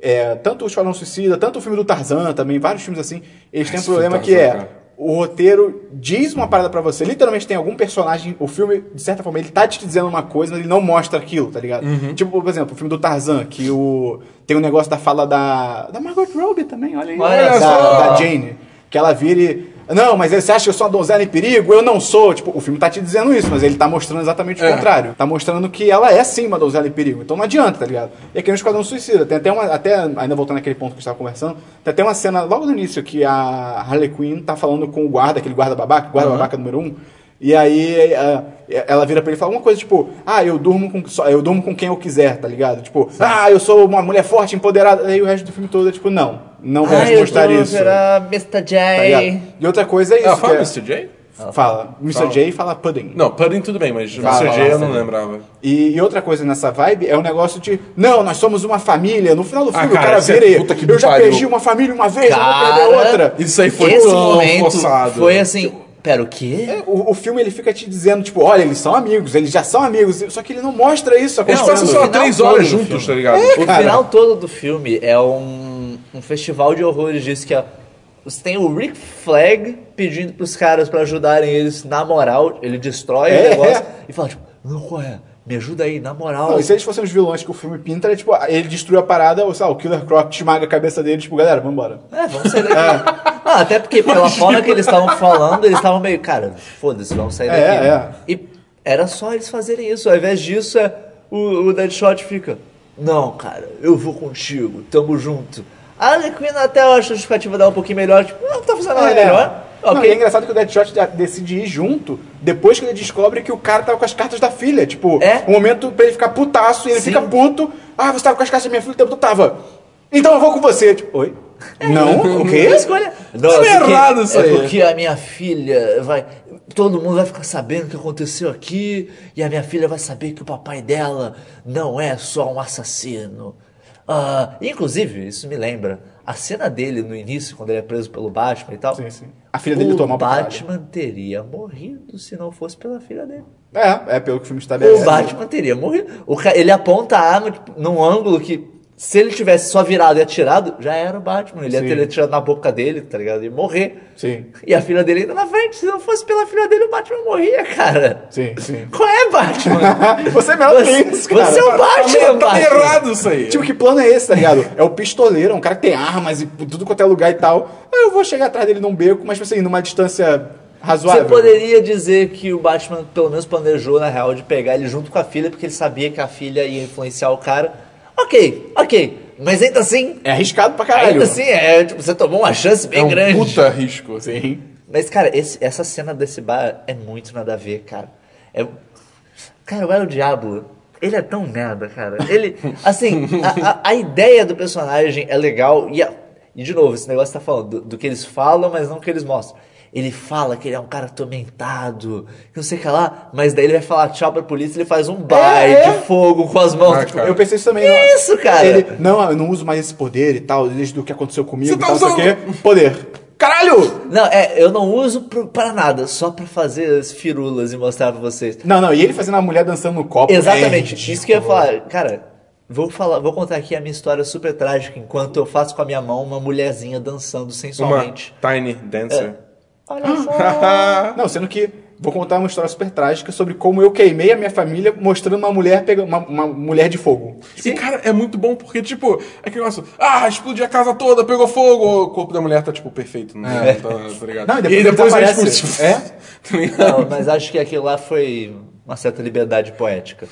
é, tanto o Esquadrão Suicida, tanto o filme do Tarzan também, vários filmes assim, eles têm um problema que é. O roteiro diz uma parada pra você. Literalmente tem algum personagem. O filme, de certa forma, ele tá te dizendo uma coisa, mas ele não mostra aquilo, tá ligado? Uhum. Tipo, por exemplo, o filme do Tarzan, que o. Tem um negócio da fala da. Da Margot Robbie também, olha aí. Olha da, da Jane. Que ela vira e. não, mas você acha que eu sou uma donzela em perigo? Eu não sou. Tipo, o filme tá te dizendo isso, mas ele tá mostrando exatamente o É. contrário. Tá mostrando que ela é sim uma donzela em perigo. Então não adianta, tá ligado? E aqui no Esquadrão Suicida, tem até uma. Até, ainda voltando naquele ponto que a gente tava conversando, tem até uma cena logo no início que a Harley Quinn tá falando com o guarda, aquele guarda babaca, guarda babaca número um. E aí a- ela vira pra ele e fala uma coisa tipo, ah, eu durmo com só- eu durmo com quem eu quiser, tá ligado? Tipo, ah, eu sou uma mulher forte, empoderada. Aí o resto do filme todo é tipo, não, não vamos Ai, mostrar eu isso. Mr. Tá J. ligado? E outra coisa é isso. Ela fala que é- Mr. J? Fala. Mr. Fala. J fala pudding. Não, Pudding tudo bem, mas Fala, Mr. J fala, eu não sim. lembrava. E, e outra coisa nessa vibe é o negócio de, não, nós somos uma família. No final do Ah, filme cara, o cara é vira e, puta que eu já pariu. perdi uma família uma vez, eu vou Cara, perder outra. Isso aí foi Esse tão momento forçado. foi assim. Pera, o quê? É, O, o filme ele fica te dizendo, tipo, olha, eles são amigos, eles já são amigos, só que ele não mostra isso Eles passam só três horas juntos, tá ligado? O cara. final todo do filme é um, um festival de horrores disso que é, você tem o Rick Flag pedindo pros caras pra ajudarem eles na moral, ele destrói É, o negócio é. e fala tipo, não, qual é? Me ajuda aí, na moral. Não, e se eles fossem os vilões que o filme pinta, é tipo, ele destruiu a parada, ou sei lá, o Killer Croc esmaga a cabeça dele, tipo, galera, vambora. É, vamos sair daqui. <laughs> Ah, até porque pela forma que eles estavam falando, eles estavam meio, cara, foda-se, vamos sair daqui. É, é. E era só eles fazerem isso. Ao invés disso, é, o, o Deadshot fica, não, cara, eu vou contigo, tamo junto. A Harley Quinn até eu acho a justificativa dela um pouquinho melhor, tipo, não, tá fazendo nada É. melhor. Não, Ok. e é engraçado que o Deadshot decide ir junto depois que ele descobre que o cara tava com as cartas da filha. Tipo, É? um momento pra ele ficar putaço e ele Sim. fica puto. Ah, você tava com as cartas da minha filha o tempo todo? Tava. Então eu vou com você. Tipo, oi? Não? <laughs> O quê? escolha? Não, Tá é errado isso é aí. porque a minha filha vai. Todo mundo vai ficar sabendo o que aconteceu aqui. E a minha filha vai saber que o papai dela não é só um assassino. Ah, inclusive, isso me lembra. A cena dele no início, quando ele é preso pelo Batman e tal. Sim, sim. A filha dele o tomou caralho. Batman teria morrido se não fosse pela filha dele. É, é pelo que o filme estabelece. O Batman teria morrido. O ele aponta a arma tipo, num ângulo que, se ele tivesse só virado e atirado, já era o Batman. Ele ia Sim. ter atirado na boca dele, tá ligado? E morrer. Sim. E a filha dele ainda na frente. Se não fosse pela filha dele, o Batman morria, cara. Sim, sim. Qual é, Batman? <laughs> você é melhor Você, que isso, cara. você é o Tá Batman, tá Batman. errado isso aí. Tipo, que plano é esse, tá ligado? É o pistoleiro, é um cara que tem armas e tudo quanto é lugar e tal. Eu vou chegar atrás dele num beco, mas, tipo assim, numa distância razoável. Você poderia dizer que o Batman pelo menos planejou, na real, de pegar ele junto com a filha, porque ele sabia que a filha ia influenciar o cara. Ok, ok. Mas ainda assim, É arriscado pra caralho. ainda assim, é, tipo, você tomou uma chance bem é um grande. puta risco. Sim. Mas, cara, esse- essa cena desse bar é muito nada a ver, cara. É, cara, o El Diablo, ele é tão merda, cara. Ele, <laughs> assim, a, a- a ideia do personagem é legal. E, a- e, de novo, esse negócio tá falando do, do que eles falam, mas não o que eles mostram. Ele fala que ele é um cara atormentado, que não sei o que lá, mas daí ele vai falar tchau pra polícia e ele faz um baile é. de fogo com as mãos. Ah, tipo. Eu pensei isso também. Que não. isso, cara? Ele, não, eu não uso mais esse poder e tal, desde o que aconteceu comigo Você e tá tal, não sei o usando- quê. Poder. Caralho! Não, é, eu não uso pro- pra nada, só pra fazer as firulas e mostrar pra vocês. Não, não, e ele fazendo a mulher dançando no copo. Exatamente, é isso que eu ia falar. Cara, vou, falar, vou contar aqui a minha história super trágica enquanto eu faço com a minha mão uma mulherzinha dançando Uma sensualmente. Tiny Dancer. Olha só. <laughs> Não, sendo que vou contar uma história super trágica sobre como eu queimei a minha família mostrando uma mulher pegando uma, uma mulher de fogo. E, cara, é muito bom porque, tipo, é aquele negócio, ah, explodiu a casa toda, pegou fogo, o corpo da mulher tá, tipo, perfeito, não É. tá, tá ligado? Não, e depois ele depois tipo, é? <laughs> Tá? Não, mas acho que aquilo lá foi uma certa liberdade poética.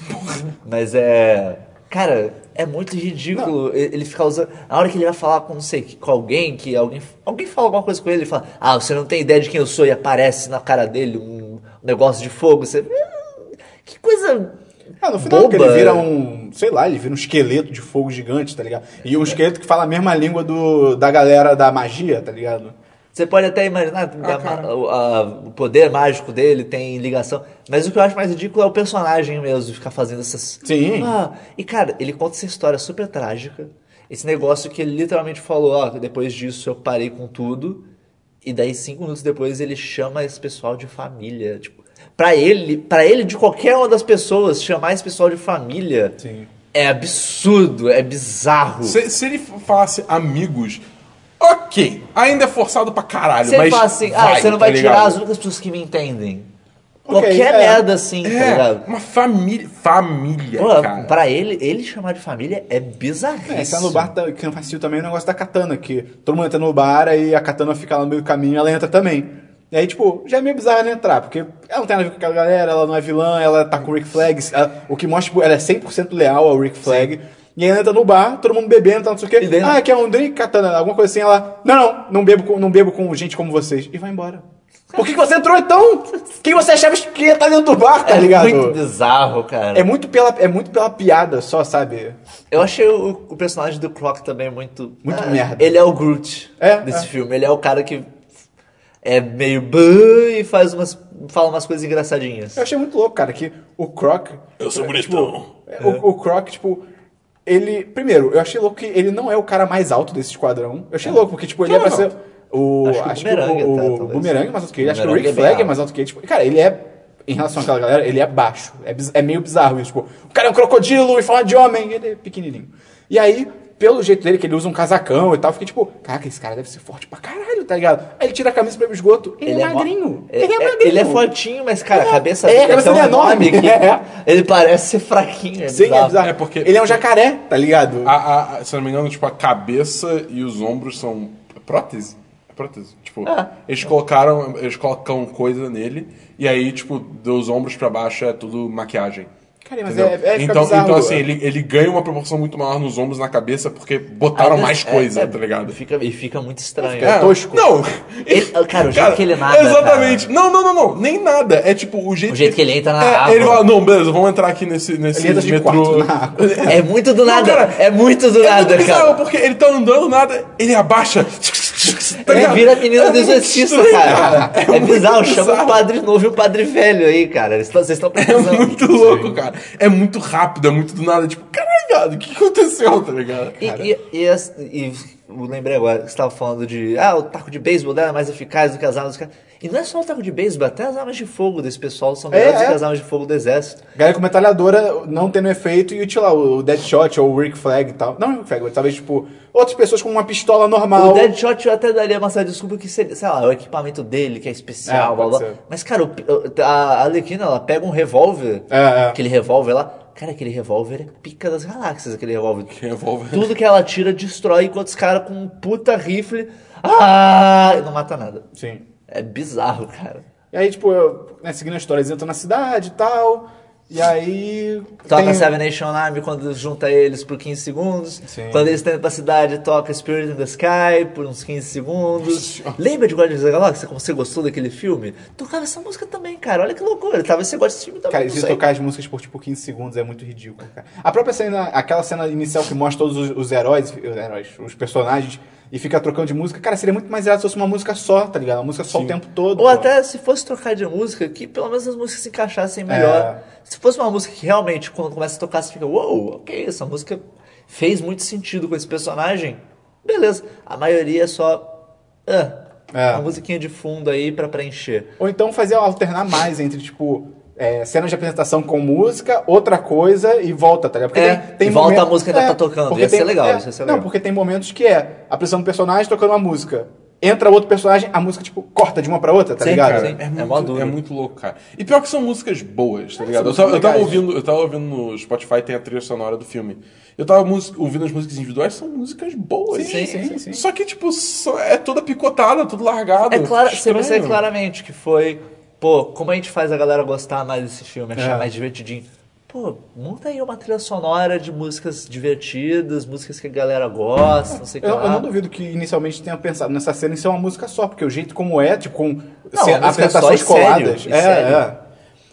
Mas é. Cara, é muito ridículo ele ele ficar usando. A hora que ele vai falar com não sei com alguém, que alguém. Alguém fala alguma coisa com ele, ele fala, ah, você não tem ideia de quem eu sou, e aparece na cara dele um negócio de fogo. Você. "Hum, Que coisa. Ah, no final boba. que ele vira um, sei lá, ele vira um esqueleto de fogo gigante, tá ligado? E um esqueleto que fala a mesma língua do, da galera da magia, tá ligado? Você pode até imaginar cara. o- a- o poder mágico dele tem ligação. Mas o que eu acho mais ridículo é o personagem mesmo, ficar fazendo essas. Sim. Ah, e cara, ele conta essa história super trágica. Esse negócio que ele literalmente falou: ó, depois disso eu parei com tudo. E daí, cinco minutos depois, ele chama esse pessoal de família. Tipo, pra ele, para ele, de qualquer uma das pessoas, chamar esse pessoal de família Sim. é absurdo, é bizarro. Se, se ele falasse amigos, ok, ainda é forçado pra caralho, ele mas fala assim, ah, você não tá vai tirar as únicas pessoas que me entendem. Ok, Qualquer é. merda assim, tá É, ligado? uma família, família, Pô, cara. pra ele, ele chamar de família é bizarríssimo. É, esse no bar que não faz sentido também é o negócio da katana, que todo mundo entra no bar e a katana fica lá no meio do caminho e ela entra também. E aí, tipo, já é meio bizarro ela entrar, porque ela não tem nada a ver com aquela galera, ela não é vilã, ela tá com o Rick Flag, ela- o que mostra, tipo, ela é 100% leal ao Rick Flag. E aí ela entra no bar, todo mundo bebendo, tal, não sei o quê. E daí- Ah, quer um drink, katana, alguma coisa assim. Ela, não, não, não bebo com, não bebo com gente como vocês. E vai embora. <laughs> Por que, que você entrou então? Quem você achava que ia estar dentro do bar, tá é ligado? muito bizarro, cara. É muito pela, é muito pela piada só, sabe? Eu achei o, o personagem do Croc também muito. Muito Ah, merda. Ele é o Groot É, desse é. filme. Ele é o cara que é meio e faz umas. fala umas coisas engraçadinhas. Eu achei muito louco, cara, que o Croc. Eu sou é, bonitão. tipo, o, o Croc, tipo. Ele. Primeiro, eu achei louco que ele não é o cara mais alto desse esquadrão. Eu achei louco, porque, tipo, ele é é pra ser. O, Acho que o acho que Boomerang o, o. Boomerang é mais alto que ele. Acho que o Rick é Flag é mais alto que ele. Tipo, cara, ele é. Em relação àquela galera, ele é baixo. É, é meio bizarro isso. Tipo, o cara é um crocodilo e fala de homem. Ele é pequenininho. E aí, pelo jeito dele, que ele usa um casacão e tal, fiquei tipo, caraca, esse cara deve ser forte pra caralho, tá ligado? Aí ele tira a camisa pra ir pro esgoto. Ele, é mó- magrinho. É- ele é é- magrinho. Ele é fortinho, mas, cara, a cabeça É, a dele é cabeça é enorme. que <laughs> É. ele parece ser fraquinho. É Sim, é bizarro. bizarro. É, porque- Ele é um jacaré, tá ligado? A, a- a- se eu não me engano, tipo, a cabeça e os ombros são prótese. É prótese. Tipo, Ah. eles colocaram. Eles colocam coisa nele, e aí, tipo, dos ombros pra baixo é tudo maquiagem. Cara, mas é, é, fica então, bizarro. então, assim, ele, ele ganha uma proporção muito maior nos ombros na cabeça porque botaram mais É, coisa, é, tá ligado? Fica, e fica muito estranho. É tosco. Não! Ele- cara, o jeito que ele nada, Exatamente. Não, não, não, não. Nem nada. É tipo, o jeito, O jeito que ele entra na é, água. Ele fala, não, beleza, vamos entrar aqui nesse, nesse Ele entra de metrô. quarto na água. É muito do Não, nada. cara, é muito do é nada, muito bizarro, cara. porque ele tá andando, nada, ele abaixa. Ele ligado? vira a menina É do exorcista, cara. É, muito bizarro. Chama bizarro. o padre novo e o padre velho aí, cara. Vocês estão É precisando. muito louco, cara. É muito rápido, é muito do nada. Tipo, caralho, o que aconteceu, tá ligado? E, e, e, e eu lembrei agora que você estava falando de. Ah, o taco de beisebol dela é mais eficaz do que as armas. do. E não é só o taco de beisebol, até as armas de fogo desse pessoal são É, melhores do é. que as armas de fogo do exército. Galera com metralhadora não tendo efeito e, sei lá, o Deadshot ou o Rick Flag e tal. Não o Rick Flag, mas talvez, tipo, outras pessoas com uma pistola normal. O Deadshot eu até daria uma certa desculpa que seria, sei lá, o equipamento dele que é especial, É, blá, blá. Mas, cara, o- a Arlequina, ela pega um revólver, É, é. aquele revólver lá. Cara, aquele revólver é pica das galáxias, aquele revólver. <laughs> revólver. Tudo que ela tira destrói, enquanto os caras com um puta rifle. Ah! Não mata nada. Sim. É bizarro, cara. E aí, tipo, eu, né, seguindo a história, eles entram na cidade e tal. E aí. Toca tem- Seven Nation Army quando junta eles por 15 segundos. Sim. Quando eles estão indo pra cidade, toca Spirit in the Sky por uns 15 segundos. Lembra de Guardians da Galáxia? Como você gostou daquele filme? Tocava essa música também, cara. Olha que loucura. Talvez você goste desse filme também. Cara, de tocar as músicas por tipo 15 segundos é muito ridículo, cara. A própria cena, aquela cena inicial que mostra todos os, os heróis, os heróis, os personagens, e fica trocando de música, cara, seria muito mais irado se fosse uma música só, tá ligado? Uma música só o tempo todo. Ou pô. até se fosse trocar de música, que pelo menos as músicas se encaixassem melhor. É. Se fosse uma música que realmente, quando começa a tocar, você fica, uou, ok, essa música fez muito sentido com esse personagem. Beleza. A maioria é só. Ah, É. Uma musiquinha de fundo aí pra preencher. Ou então fazer alternar mais entre, tipo, é, cenas de apresentação com música, outra coisa e volta, tá ligado? É, e volta a música que ainda tá tocando, porque ia ser legal, isso ia ser Não, legal. porque tem momentos que é apresentação do personagem tocando uma música. Entra outro personagem, a música, tipo, corta de uma pra outra, tá Sim, ligado? cara. É, É muito, é muito louco, cara. E pior que são músicas boas, tá ligado? Eu tava, eu tava legais. ouvindo, eu tava ouvindo no Spotify, tem a trilha sonora do filme. Eu tava ouvindo as músicas individuais, são músicas boas. Sim, sim, sim, sim. Só que, tipo, só- é toda picotada, tudo largado. É claro, você percebe claramente que foi, pô, como a gente faz a galera gostar mais desse filme, achar É. mais divertidinho. Pô, monta aí uma trilha sonora de músicas divertidas, músicas que a galera gosta, não sei o que Eu, lá. eu não duvido que inicialmente tenha pensado nessa cena em ser uma música só, porque o jeito como é, tipo, com Não, música apresentações só sério, coladas. é, sério. é.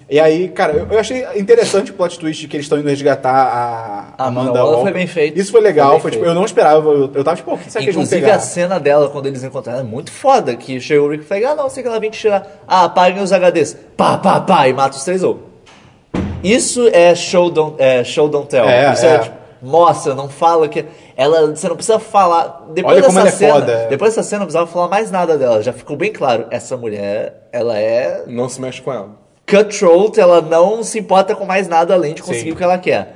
E aí, cara, eu, eu achei interessante o plot twist de que eles estão indo resgatar a A Amanda Amanda Waller Waller. foi bem feito. Isso foi legal, Foi bem foi, tipo, eu não esperava, eu, eu tava tipo, o que será que eles vão Inclusive pegar? a cena dela, quando eles encontraram, é muito foda. Que chega o Rick e fala, ah não, sei que ela vem te tirar. Ah, apaguem os HDs. Pá, pá, pá, e mata os três ou. Isso é show don't, é, show don't tell. É, Isso é. tipo, mostra, não fala que. Ela, você não precisa falar. Depois Olha dessa como ela é cena, foda. Depois dessa cena, não precisava falar mais nada dela. Já ficou bem claro. Essa mulher, ela é Não se mexe com ela. Cutthroat, ela não se importa com mais nada além de conseguir Sim. o que ela quer.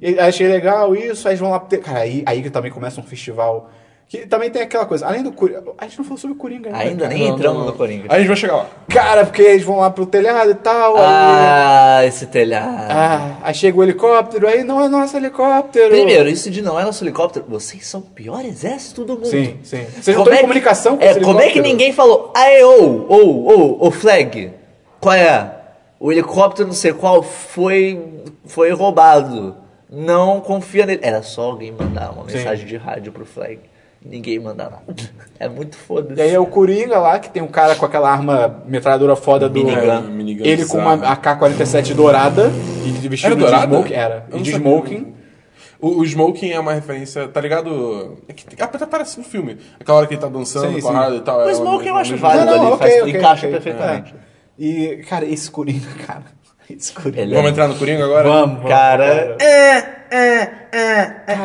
E achei legal isso, aí eles vão lá. Cara, aí, aí que também começa um festival Que também tem aquela coisa, além do Coringa. A gente não falou sobre o Coringa ainda. Ainda cara. nem Não, entramos não, não. no Coringa. Aí a gente vai chegar lá. Cara, porque eles vão lá pro telhado e tal. aí- Ah, esse telhado. Ah, aí chega o helicóptero, aí não é nosso helicóptero. Primeiro, isso de não é nosso helicóptero. Vocês são o pior exército do mundo. Sim, sim. Vocês não Como estão em é que- comunicação com é, Como é que ninguém falou, aê, ô, ô, ô, ô, Flag, qual é? O helicóptero não sei qual foi, foi roubado. Não confia nele. Era só alguém mandar uma Sim. mensagem de rádio pro Flag. Ninguém manda nada. É muito foda-se. E aí é o Coringa lá, que tem um cara com aquela arma metralhadora foda do. Minigun. É, minigun Ele com uma bizarra. AK-47 dourada e de vestido de smoking. Era. E não de smoking. O, o Smoking é uma referência, tá ligado? É que até aparece no filme. Aquela hora que ele tá dançando Sim, com sim. a Harley e tal. O é Smoking eu acho válido. ali, faz- encaixa ok. perfeitamente. É. E, cara, esse Coringa, <laughs> cara. Esse Coringa. Ele Vamos entrar no Coringa agora? Vamos, vamos, Cara,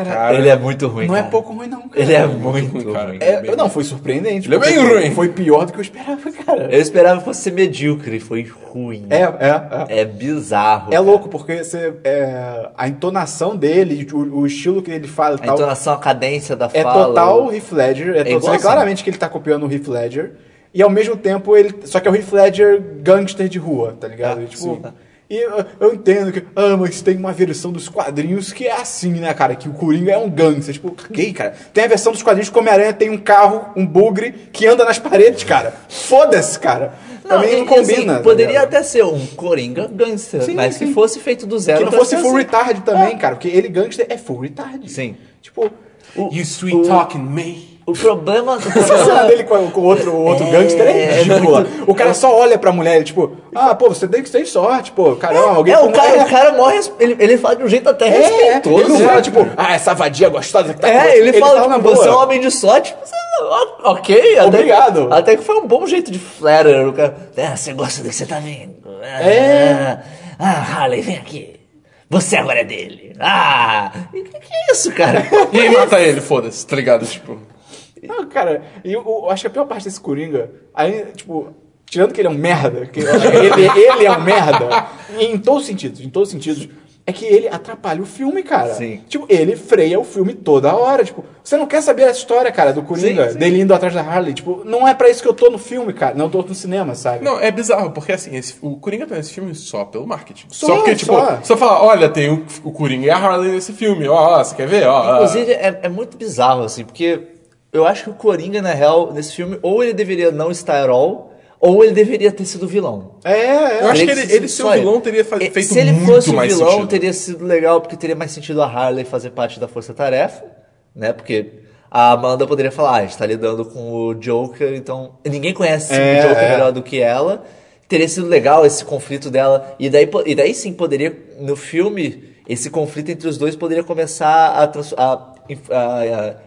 Cara, ele é muito ruim. não é cara. pouco ruim, não, cara. Ele é muito ruim, cara. ruim. É, não, foi surpreendente. Ele é bem ruim. Foi pior do que eu esperava, cara. Eu esperava que fosse ser medíocre, foi ruim. É, é, é. É bizarro. É cara. louco, porque você, é, a entonação dele, o, o estilo que ele fala A tal, entonação, a cadência da é fala. total o Heath Ledger. É to- você vê igualzinho. claramente que ele tá copiando o Heath Ledger. E ao mesmo tempo, ele. Só que é o Heath Ledger gangster de rua, tá ligado? Ah, E, tipo, sim. e eu, eu entendo que, ah, mas tem uma versão dos quadrinhos que é assim, né, cara? Que o Coringa é um gangster. Tipo, caguei, cara. Tem a versão dos quadrinhos que o Homem-Aranha tem um carro, um bugre, que anda nas paredes, cara. Foda-se, cara. Também não e, assim, combina. tá poderia ligado? até ser um Coringa gangster, Sim, mas sim. que fosse feito do zero. Que não pra fosse full assim. retard também, cara. Porque ele gangster é full retard. Sim. Tipo, O, You sweet o- talking me. O problema. O problema dele com, com o outro, outro É, gangster é é ridícula. O cara só olha pra mulher, ele, tipo, ah, pô, você tem que ter sorte, pô, caramba, alguém é, o cara, é, o cara morre, ele, ele fala de um jeito até é, é. respeitoso. Ele não fala, tipo, ah, essa vadia gostosa que tá com É, você. ele, fala, na tipo, você é um homem de sorte. Você, ok, até, Obrigado. Até que foi um bom jeito de flatter. O cara, ah, você gosta do que você tá vendo? Ah, É. Ah, Harley, vem aqui. Você agora é dele. Ah, e que, que é isso, cara? E <laughs> aí mata ele, foda-se, tá ligado? Tipo. Não, cara, e eu, eu acho que a pior parte desse Coringa, aí, tipo, tirando que ele é um merda, que ele, ele é um merda, em todos os sentidos, em todos os sentidos, é que ele atrapalha o filme, cara. Sim. Tipo, ele freia o filme toda hora, tipo, você não quer saber a história, cara, do Coringa, Sim, sim. dele indo atrás da Harley, tipo, não é pra isso que eu tô no filme, cara, não eu tô no cinema, sabe? Não, é bizarro, porque assim, esse- o Coringa tá nesse filme só pelo marketing. Só, Só, porque, tipo, só. só falar, olha, tem o, o Coringa e a Harley nesse filme, ó, ó, você quer ver? Ó, ó. Inclusive, é, é muito bizarro, assim, porque eu acho que o Coringa, na real, nesse filme, ou ele deveria não estar at all, ou ele deveria ter sido vilão. É, é. Eu acho que ele, ele ser o vilão teria fa- E- feito Se ele muito fosse o mais vilão, sentido. teria sido legal, porque teria mais sentido a Harley fazer parte da Força Tarefa, né? Porque a Amanda poderia falar, ah, a gente tá lidando com o Joker, então ninguém conhece É, o Joker é. melhor do que ela. Teria sido legal esse conflito dela. E daí, e daí sim poderia, no filme, esse conflito entre os dois poderia começar a- a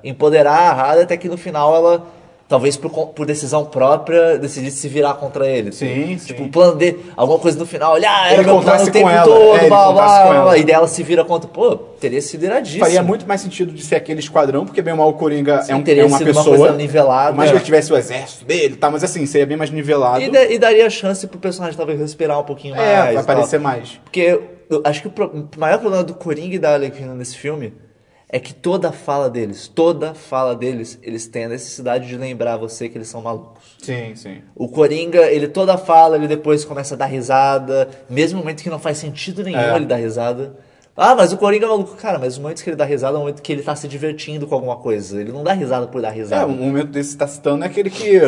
empoderar a Harley até que no final ela, talvez por, por decisão própria, decidisse se virar contra ele. Sim, Tipo, sim. o plano dele, alguma coisa no final, olha, ah, era Ele meu plano o tempo ela, todo, é, blá, blá, blá, e dela se vira contra. Pô, teria sido iradíssimo. Faria muito mais sentido de ser aquele esquadrão, porque bem ou mal o Coringa Sim, é, um, teria é uma sido uma pessoa. coisa nivelada. Por mais que É. ele tivesse o exército dele, tá? Mas assim, seria bem mais nivelado. E, da- e daria chance pro personagem talvez respirar um pouquinho mais. é, vai aparecer mais. Porque eu acho que o, pro- o maior problema do Coringa e da Arlequina nesse filme é que toda fala deles, toda fala deles, eles têm a necessidade de lembrar você que eles são malucos. Sim, sim. O Coringa, ele toda fala, ele depois começa a dar risada, mesmo no momento que não faz sentido nenhum É. ele dar risada. Ah, mas o Coringa é maluco. Cara, mas o momento que ele dá risada é o momento que ele tá se divertindo com alguma coisa. Ele não dá risada por dar É, risada. um momento desse que tá citando é aquele que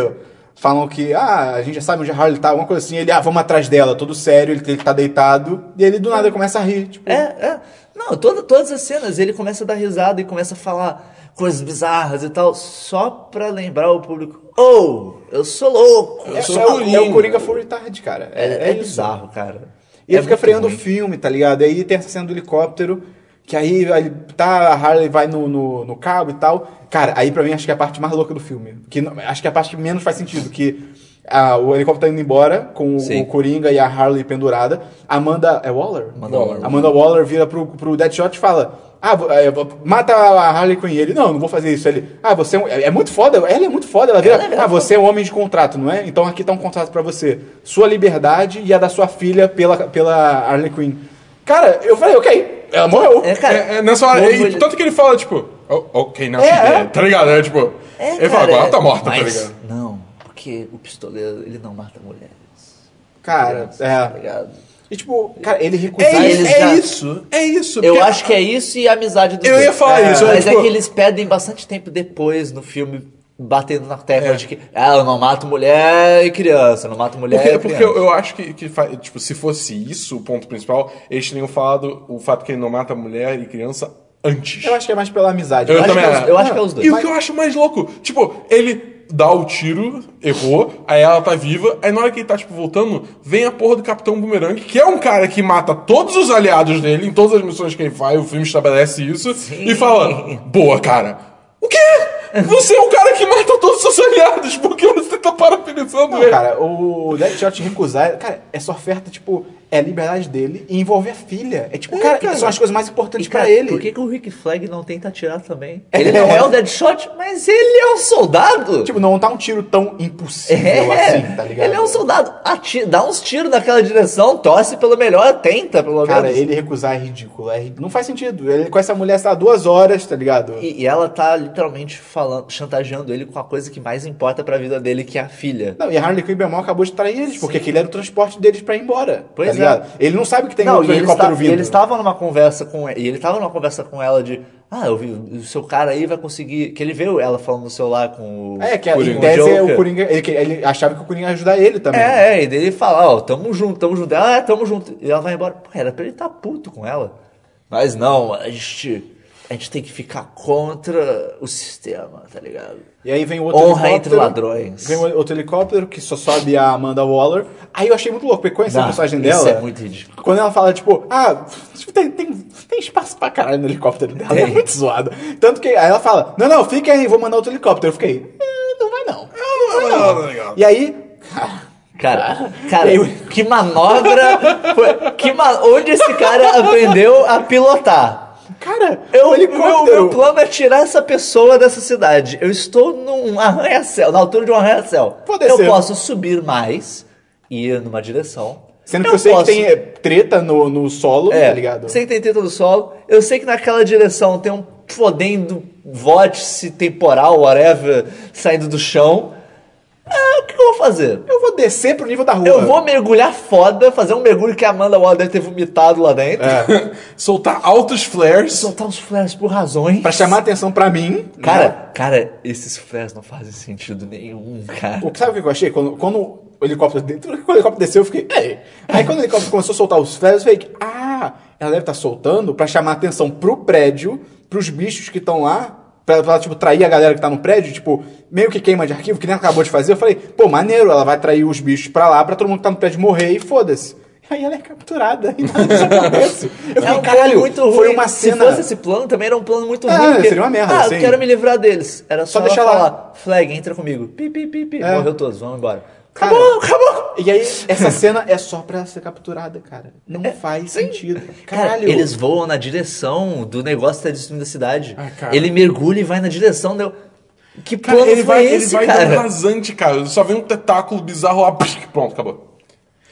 falam que, ah, a gente já sabe onde a Harley tá, alguma coisa assim, ele, ah, vamos atrás dela, todo sério, ele, ele tá deitado, e ele do nada começa a rir, tipo, É, é. Não, toda, todas as cenas ele começa a dar risada e começa a falar coisas bizarras e tal, só pra lembrar o público: Oh, eu sou louco! é, Eu sou é o, Coringa." é o Coringa full retard, cara. É, É, é é bizarro, cara. E ele É fica freando o ruim. filme, tá ligado? E aí tem essa cena do helicóptero, que aí, aí tá, a Harley vai no, no, no cabo e tal. Cara, aí pra mim acho que é a parte mais louca do filme. Que, acho que é a parte que menos faz sentido, que ah, o helicóptero tá indo embora, com o, Sim. o Coringa e a Harley pendurada. Amanda... É Waller? Amanda Waller. Amanda Waller vira pro, pro Deadshot e fala... Ah, é, mata a Harley Quinn. Ele, não, não vou fazer isso. Ele, ah, você é, um- é, é muito foda. Ela é muito foda. Ela vira, Ela é ah, você é um homem de contrato, não é? Então aqui tá um contrato pra você. Sua liberdade e a da sua filha pela, pela Harley Quinn. Cara, eu falei, ok, ela morreu. É, cara. É, é, nessa hora, e ele- tanto que ele fala, tipo, "Oh, ok, não, É, é. tá ligado? É tipo, É, Ele fala, agora tá morta, tá mas ligado? Não, porque o pistoleiro, ele não mata mulheres. Cara, Tá é. ligado? E tipo, cara, ele recusar. É, eles isso, é já- isso, é isso. Eu porque- acho que é isso e a amizade dos Eu dois. ia falar É, isso, Mas é tipo, que eles pedem bastante tempo depois no filme, batendo na tecla É. de que ah, eu não mato mulher e criança, eu não mato mulher Porque, e porque criança. eu, eu acho que, que tipo, se fosse isso o ponto principal, eles teriam falado o fato que ele não mata mulher e criança antes. Eu acho que é mais pela amizade. Eu acho também que é os- acho. eu acho que é os dois. E o que eu acho mais louco, tipo, ele dá o tiro, errou, aí ela tá viva, aí na hora que ele tá, tipo, voltando, vem a porra do Capitão Boomerang, que é um cara que mata todos os aliados dele em todas as missões que ele faz, o filme estabelece isso, Sim. e fala, boa, cara. O quê? Você é o cara que mata todos os seus aliados, porque você tá parabenizando Não, ele. cara, o Deadshot recusar, cara, essa oferta, tipo, é a liberdade dele e envolver a filha. É tipo, cara, cara. são as coisas mais importantes pra cara, ele. Por que, que o Rick Flag não tenta atirar também? Ele não é o Deadshot, mas ele é um soldado. Tipo, não tá um tiro tão impossível é, assim, tá ligado? ele é um soldado. Atira, dá uns tiros naquela direção, torce pelo melhor, tenta pelo Cara, menos. ele recusar é ridículo. é ri- Não faz sentido. Ele com essa mulher está duas horas, tá ligado? E, e ela tá literalmente falando, chantageando ele com a coisa que mais importa pra vida dele, que é a filha. Não, e a Harley Quinn acabou de trair eles, porque aquele era o transporte deles pra ir embora. Pois tá é. Ligado? Ele não sabe que tem Não, eles helicóptero ta- vindo. e eles estavam numa conversa com e ele tava numa conversa com ela de ah, eu vi, o seu cara aí vai conseguir, que ele viu ela falando no celular com o É, que Coringa. em tese é o. Coringa. Ele, ele achava que o Coringa ia ajudar ele também. É, é, e daí ele fala, ó, tamo junto, tamo junto. Ela, é, tamo junto. E ela vai embora. Pô, era pra ele estar puto com ela. Mas não, a gente, a gente tem que ficar contra o sistema, tá ligado? E aí vem o outro Honra entre ladrões. Vem o outro helicóptero que só sobe a Amanda Waller. Aí eu achei muito louco, porque conhecer a personagem isso dela. é muito ridículo. Quando ela fala, tipo, ah, tipo, tem, tem, tem espaço pra caralho no helicóptero dela. É Tem. muito zoado. Tanto que aí ela fala, não, não, fica aí, vou mandar outro helicóptero. Eu fiquei, "Eh, não vai não. Não, não, não, não. E aí, Cara, <laughs> cara, Eu- que manobra. foi- que ma- onde esse cara aprendeu a pilotar? Cara, Eu, meu, helicóptero. meu plano é tirar essa pessoa dessa cidade. Eu estou num arranha-céu, na altura de um arranha-céu. Pode Eu ser. posso subir mais e ir numa direção. Sendo que eu, sei posso- que tem eh, treta no, no solo, É, tá ligado? sei que tem teto do solo. Eu sei que naquela direção tem um fodendo vórtice temporal, whatever, saindo do chão. Ah, o que eu vou fazer? Eu vou descer pro nível da rua. Eu vou mergulhar foda, fazer um mergulho que a Amanda Waller deve ter vomitado lá dentro. É. <laughs> Soltar altos flares. Soltar uns flares por razões. Pra chamar atenção pra mim. Cara, né? cara, esses flares não fazem sentido nenhum, cara. O que sabe o que eu achei? Quando, quando o helicóptero dentro, quando o helicóptero desceu, eu fiquei, ei. Aí quando o helicóptero começou a soltar os flares, eu falei, ah, ela deve estar soltando pra chamar atenção pro prédio, pros bichos que estão lá, pra, pra, tipo, trair a galera que tá no prédio, tipo, meio que queima de arquivo, que nem acabou de fazer. Eu falei, pô, maneiro, ela vai trair os bichos pra lá, pra todo mundo que tá no prédio morrer e foda-se. Aí ela é capturada <laughs> e nada disso acontece. Eu É um caralho, muito ruim. foi uma Se cena... fosse esse plano, também era um plano muito É, ruim. porque, seria uma merda, Ah, assim. eu quero me livrar deles. Era só, Só ela deixar lá. falar, Flag, entra comigo. Pi, pi, pi, pi. É. Morreu todos, vamos embora. Cara, acabou, acabou. E aí, <laughs> essa cena é só pra ser capturada, cara. Não faz sentido. Cara, Caralho. eles voam na direção do negócio que tá destruindo a cidade. Ah, cara. ele mergulha e vai na direção do... Que Cara, plano ele vai, esse, ele vai cara? dando rasante, cara. Só vem um tentáculo bizarro lá, pronto, acabou.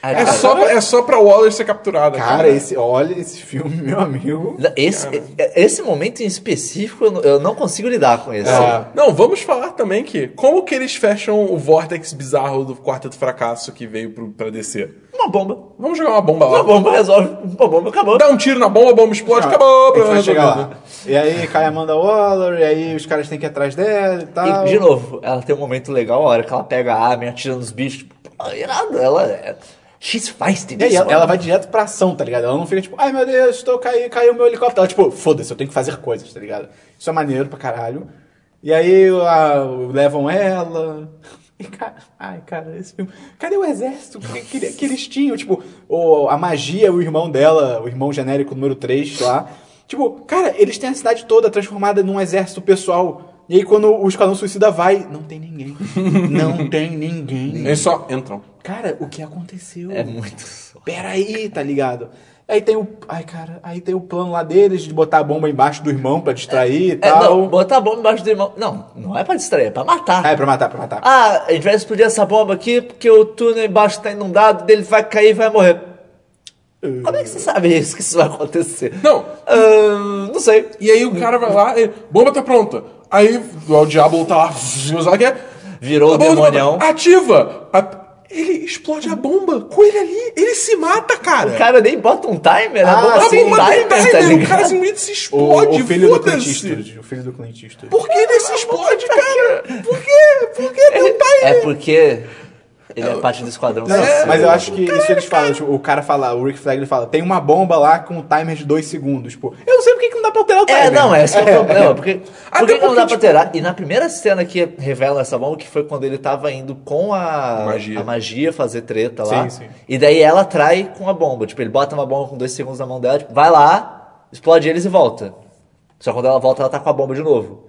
É só, pra, é só pra Waller ser capturada, cara. Cara, esse, olha esse filme, meu amigo. Esse, esse momento em específico, eu não- não consigo lidar com isso. É. Não, vamos falar também que como que eles fecham o vórtex bizarro do Quarteto Fracasso que veio pro, pra descer? Uma bomba. Vamos jogar uma bomba lá. Uma bomba resolve. Uma bomba acabou. Dá um tiro na bomba, a bomba explode, Ah, acabou. a gente vai chegar lá. E aí cai a Amanda Waller, e aí os caras têm que ir atrás dela e tal. E, de novo, ela tem um momento legal, a hora que ela pega a arma e atira nos bichos. Tipo, irado, ela é. She's feisty. E aí ela, ela vai direto pra ação, tá ligado? Ela não fica tipo, ai meu Deus, estou cai, caiu meu helicóptero. Ela tipo, foda-se, eu tenho que fazer coisas, tá ligado? Isso é maneiro pra caralho. E aí a- levam ela. <laughs> E, cara, ai, cara, esse filme. Cadê o exército que, que, que eles tinham? Tipo, o, a magia, o irmão dela, o irmão genérico número 3 lá. Tipo, cara, eles têm a cidade toda transformada num exército pessoal. E aí quando o Esquadrão Suicida vai, não tem ninguém. Não tem ninguém. Eles só entram. Cara, o que aconteceu? É muito só. Peraí, tá ligado? Aí tem o. Ai, cara, aí tem o plano lá deles de botar a bomba embaixo do irmão pra distrair e É, tal. não, botar a bomba embaixo do irmão. Não, não é pra distrair, é pra matar. Ah, é pra matar, pra matar. Ah, a gente vai explodir essa bomba aqui porque o túnel embaixo tá inundado, dele vai cair e vai morrer. Como é que você sabe isso, que isso vai acontecer? Não. Ah, não sei. E aí o cara vai lá, e, bomba tá pronta. Aí o Diablo tá lá, que é. Virou o do demonião. Ativa! A- Ele explode a bomba com ele ali. Ele se mata, cara. O cara nem bota um timer, Ah, a bomba sim, tem bomba tem timer, tá timer, o cara simplesmente se O, explode. o filho do Clint. Eastwood. O filho do Clint Eastwood. Por que ele se explode, cara? Por quê? Por que tem timer? É porque ele é parte do esquadrão. Não, Suicida. mas eu acho que isso eles falam, tipo, o cara fala, o Rick Flag ele fala, tem uma bomba lá com um timer de 2 segundos. Tipo, eu não sei por que não dá pra alterar o timer. É, não, esse que é o problema. Porque, por que não porque, <laughs> dá pra tipo- terá? E na primeira cena que revela essa bomba, que foi quando ele tava indo com a Magia. a magia fazer treta lá. Sim, sim. E daí ela trai com a bomba. Tipo, ele bota uma bomba com dois segundos na mão dela, tipo, vai lá, explode eles e volta. Só quando ela volta, ela tá com a bomba de novo.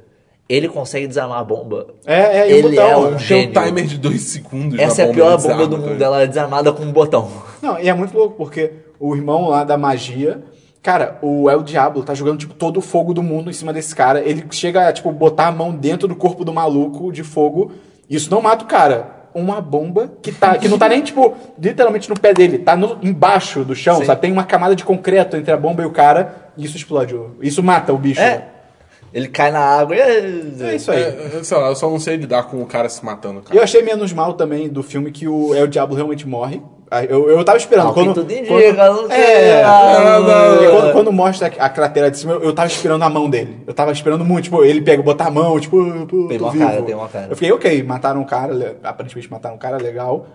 Ele consegue desarmar a bomba. É, é, e o ele botão, é né? um Tem um gênio. timer de 2 segundos. Essa é a pior desarma bomba do também. mundo. Ela é desarmada com um botão. Não, e é muito louco, porque o irmão lá da magia. Cara, o El Diablo tá jogando, tipo, todo o fogo do mundo em cima desse cara. Ele chega a, tipo, botar a mão dentro do corpo do maluco de fogo. Isso não mata o cara. Uma bomba que, tá, que não tá nem, tipo, literalmente no pé dele. Tá no- embaixo do chão, Sim. sabe? Tem uma camada de concreto entre a bomba e o cara. E isso explode. Isso mata o bicho. É. Ele cai na água e. É isso aí. É, é, sei lá, eu só não sei lidar com o cara se matando, E cara. eu achei menos mal também do filme que o El Diablo realmente morre. Ah, Eu, eu tava esperando. Não, quando, tudo indica, quando, não sei. é, quando, quando mostra a cratera de cima, eu, eu tava esperando a mão dele. Eu tava esperando muito, tipo, ele pega, botar a mão, tipo, pô, Tem uma vivo. cara, tem uma cara. Eu fiquei, ok, mataram um cara, aparentemente mataram um cara legal.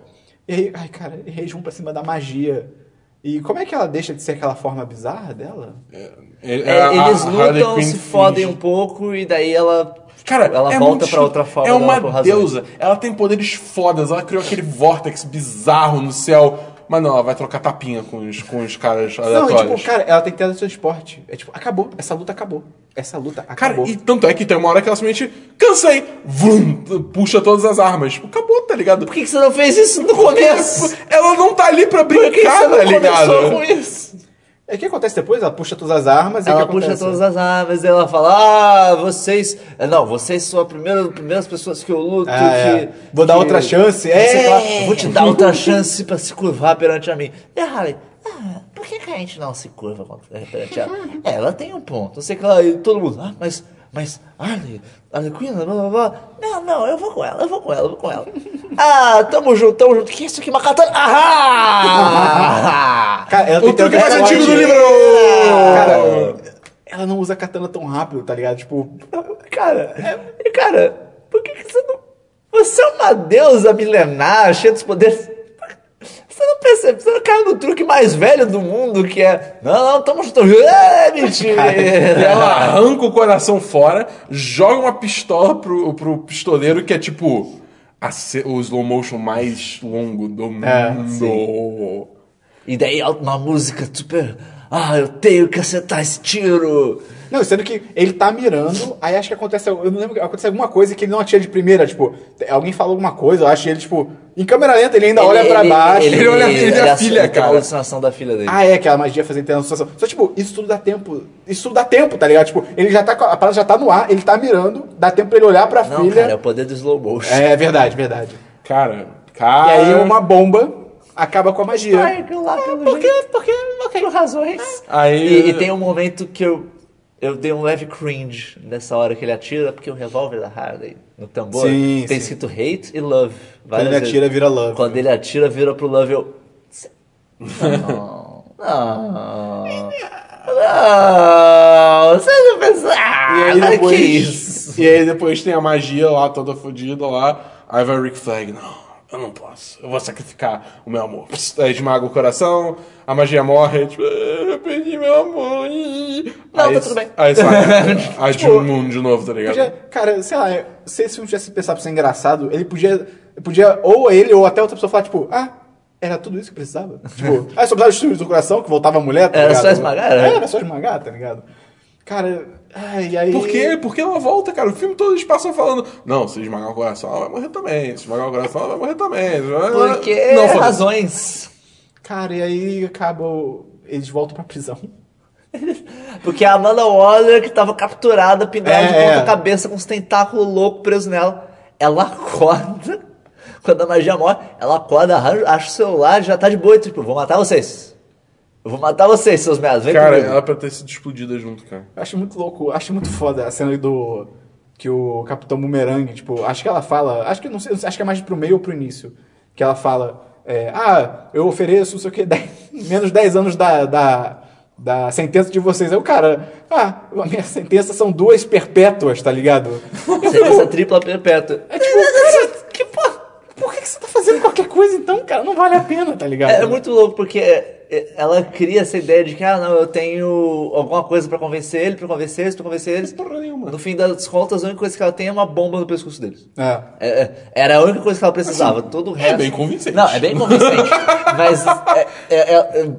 E aí, ai, cara, e eles vão pra cima da magia. E como é que ela deixa de ser aquela forma bizarra dela? É, É, a- eles a lutam, se fodem finge. um pouco e daí ela. Cara, ela é volta pra outra forma É uma deusa. Ela tem poderes fodas. Ela criou aquele vórtex bizarro no céu. Mas não, ela vai trocar tapinha com os, com os caras Não, aleatórios. e, tipo, cara, ela tem teletransporte. É tipo, acabou. Essa luta acabou. Essa luta Cara, acabou. e tanto é que tem uma hora que ela simplesmente cansei, vum, puxa todas as armas. Tipo, acabou, tá ligado? Por que, que você não fez isso no começo? Ela não tá ali pra Por que, que brincar, você não tá ligado? começou com isso? É o que acontece depois? Ela puxa todas as armas e o Ela que puxa acontece? todas as armas e ela fala: Ah, vocês. é, Não, vocês são as primeiras, primeiras pessoas que eu luto. Ah, que, é. Vou dar que- outra chance. É. Vou te dar outra chance pra se curvar perante a mim. E a Harley, ah, por que, que a gente não se curva perante ela? É, ela tem um ponto. Não sei que lá. E todo mundo, ah, mas. Mas, Harley, Harley Quinn, blá blá blá. Não, não, eu vou com ela, eu vou com ela, eu vou com ela. <laughs> Ah, tamo junto, tamo junto. Que isso aqui, uma katana? Ah! <laughs> Cara, ela O truque mais antigo do livro! Cara, ela não usa katana tão rápido, tá ligado? Tipo, Cara, é- cara, por que, que você não. Você é uma deusa milenar, cheia dos poderes. Você não percebe, você não caiu no truque mais velho do mundo, que é. Não, não, tamo junto. É, <laughs> mentira. Ela arranca o coração fora, joga uma pistola pro, pro pistoleiro, que é tipo a o slow motion mais longo do É, mundo. E daí uma música super. Ah, eu tenho que acertar esse tiro. Não, sendo que ele tá mirando, aí acho que acontece. Eu não lembro, acontece alguma coisa que ele não atira de primeira, tipo, alguém falou alguma coisa, eu acho que ele, tipo, em câmera lenta ele ainda olha pra baixo. Ele olha- ele vê a filha, é cara. alucinação da filha dele. Ah, é, aquela magia fazendo situação. Só, tipo, isso tudo dá tempo. Isso tudo dá tempo, tá ligado? Tipo, ele já tá. A parada já tá no ar, ele tá mirando, dá tempo pra ele olhar pra não, filha. cara, é o poder do slow motion. É verdade, verdade. Cara, E cara. aí uma bomba acaba com a magia. Ai, que lá, pelo Porque, jeito. porque, ok. Por razões. Aí- E, e tem um momento que eu, eu dei um leve cringe nessa hora que ele atira, porque o revólver da Harley no tambor Sim, tem sim. escrito hate e love. várias ele vezes. atira, vira love. Quando ele atira, vira pro love, eu. Não, não. Não, você não. E aí Ah, depois. que isso? E aí depois tem a magia lá, toda fodida lá. Aí vai o Rick Flag, não, eu não posso. Eu vou sacrificar o meu amor. Psst, Aí esmaga o coração, a magia morre, tipo, "Ah, eu perdi meu amor. Não, aí, tá tudo bem. Aí sai a June Moon de novo, tá ligado? Podia- cara, sei lá, se esse filme tivesse pensado pra ser engraçado, ele podia. Podia, ou ele, ou até outra pessoa falar, tipo, ah, era tudo isso que precisava. <laughs> tipo, ah, só precisava de do coração, que voltava a mulher, tá Era ligado? só esmagar, né? era só esmagar, tá ligado? Cara, ai, e aí. Por quê? Porque ela volta, cara. O filme todo eles passam falando: Não, se esmagar o coração, ela vai morrer também. Se esmagar o coração, ela vai morrer também. Porque Não, foda-se. razões. Cara, e aí acaba. o- Eles voltam pra prisão. <laughs> Porque a Amanda Waller, que tava capturada, pendurada É, de ponta é. cabeça com uns tentáculos loucos presos nela, ela acorda. <laughs> Quando a magia morre, ela acorda, acha o celular, já tá de boa, tipo, vou matar vocês. Eu vou matar vocês, seus merdas. Vem Cara, comigo. ela pra ter sido explodida junto, cara. Eu acho muito louco, acho muito foda a cena do. que o Capitão Boomerang, tipo, acho que ela fala, acho que não sei, acho que é mais pro meio ou pro início, que ela fala, é, ah, eu ofereço, não sei o que, <laughs> 10, menos 10 anos da, da, da sentença de vocês. Aí o cara, ah, a minha sentença são duas perpétuas, tá ligado? Sentença tripla perpétua. É tipo, cara, que porra, por que, você tá fazendo qualquer coisa então, cara? Não vale a pena, tá ligado? É, é muito louco, porque é, ela cria essa ideia de que, ah, não, eu tenho alguma coisa pra convencer ele, pra convencer eles, pra convencer eles. Porra nenhuma. No fim das contas, a única coisa que ela tem é uma bomba no pescoço deles. É. É, é, era a única coisa que ela precisava. Todo o resto. é bem convincente. Não, é bem convincente. <laughs> mas é- é- é- é-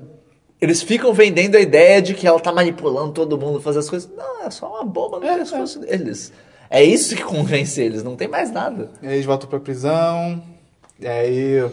eles ficam vendendo a ideia de que ela tá manipulando todo mundo, fazer as coisas. Não, é só uma bomba no É, pescoço deles. É isso que convence eles, não tem mais nada. E aí eles voltam pra prisão. E aí.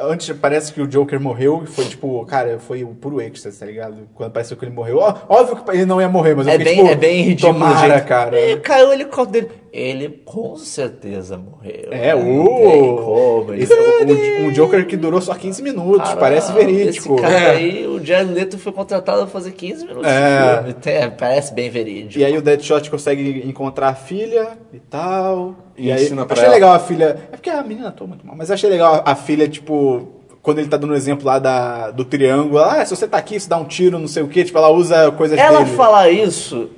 Antes parece que o Joker morreu e foi tipo, cara, foi o puro êxtase, tá ligado? Quando pareceu que ele morreu. Ó, óbvio que ele não ia morrer, mas eu É fiquei, bem, tipo, é bem ridículo. Tomara, gente. cara. Caiu o helicóptero dele. Ele com certeza morreu. É, Não tem como, o. Esse, o, o- um Joker que durou só 15 minutos, Caralho, parece verídico. Esse cara É. aí, o Jared Leto foi contratado a fazer 15 minutos É. de filme. Parece bem verídico. E aí o Deadshot consegue encontrar a filha e tal. E, E aí ensina pra achei ela. legal a filha. É porque a menina atua muito mal, mas achei legal a filha, tipo. Quando ele tá dando o exemplo lá da, do triângulo, ah, se você tá aqui, você dá um tiro, não sei o que, tipo, ela usa coisas Ela dele. falar isso,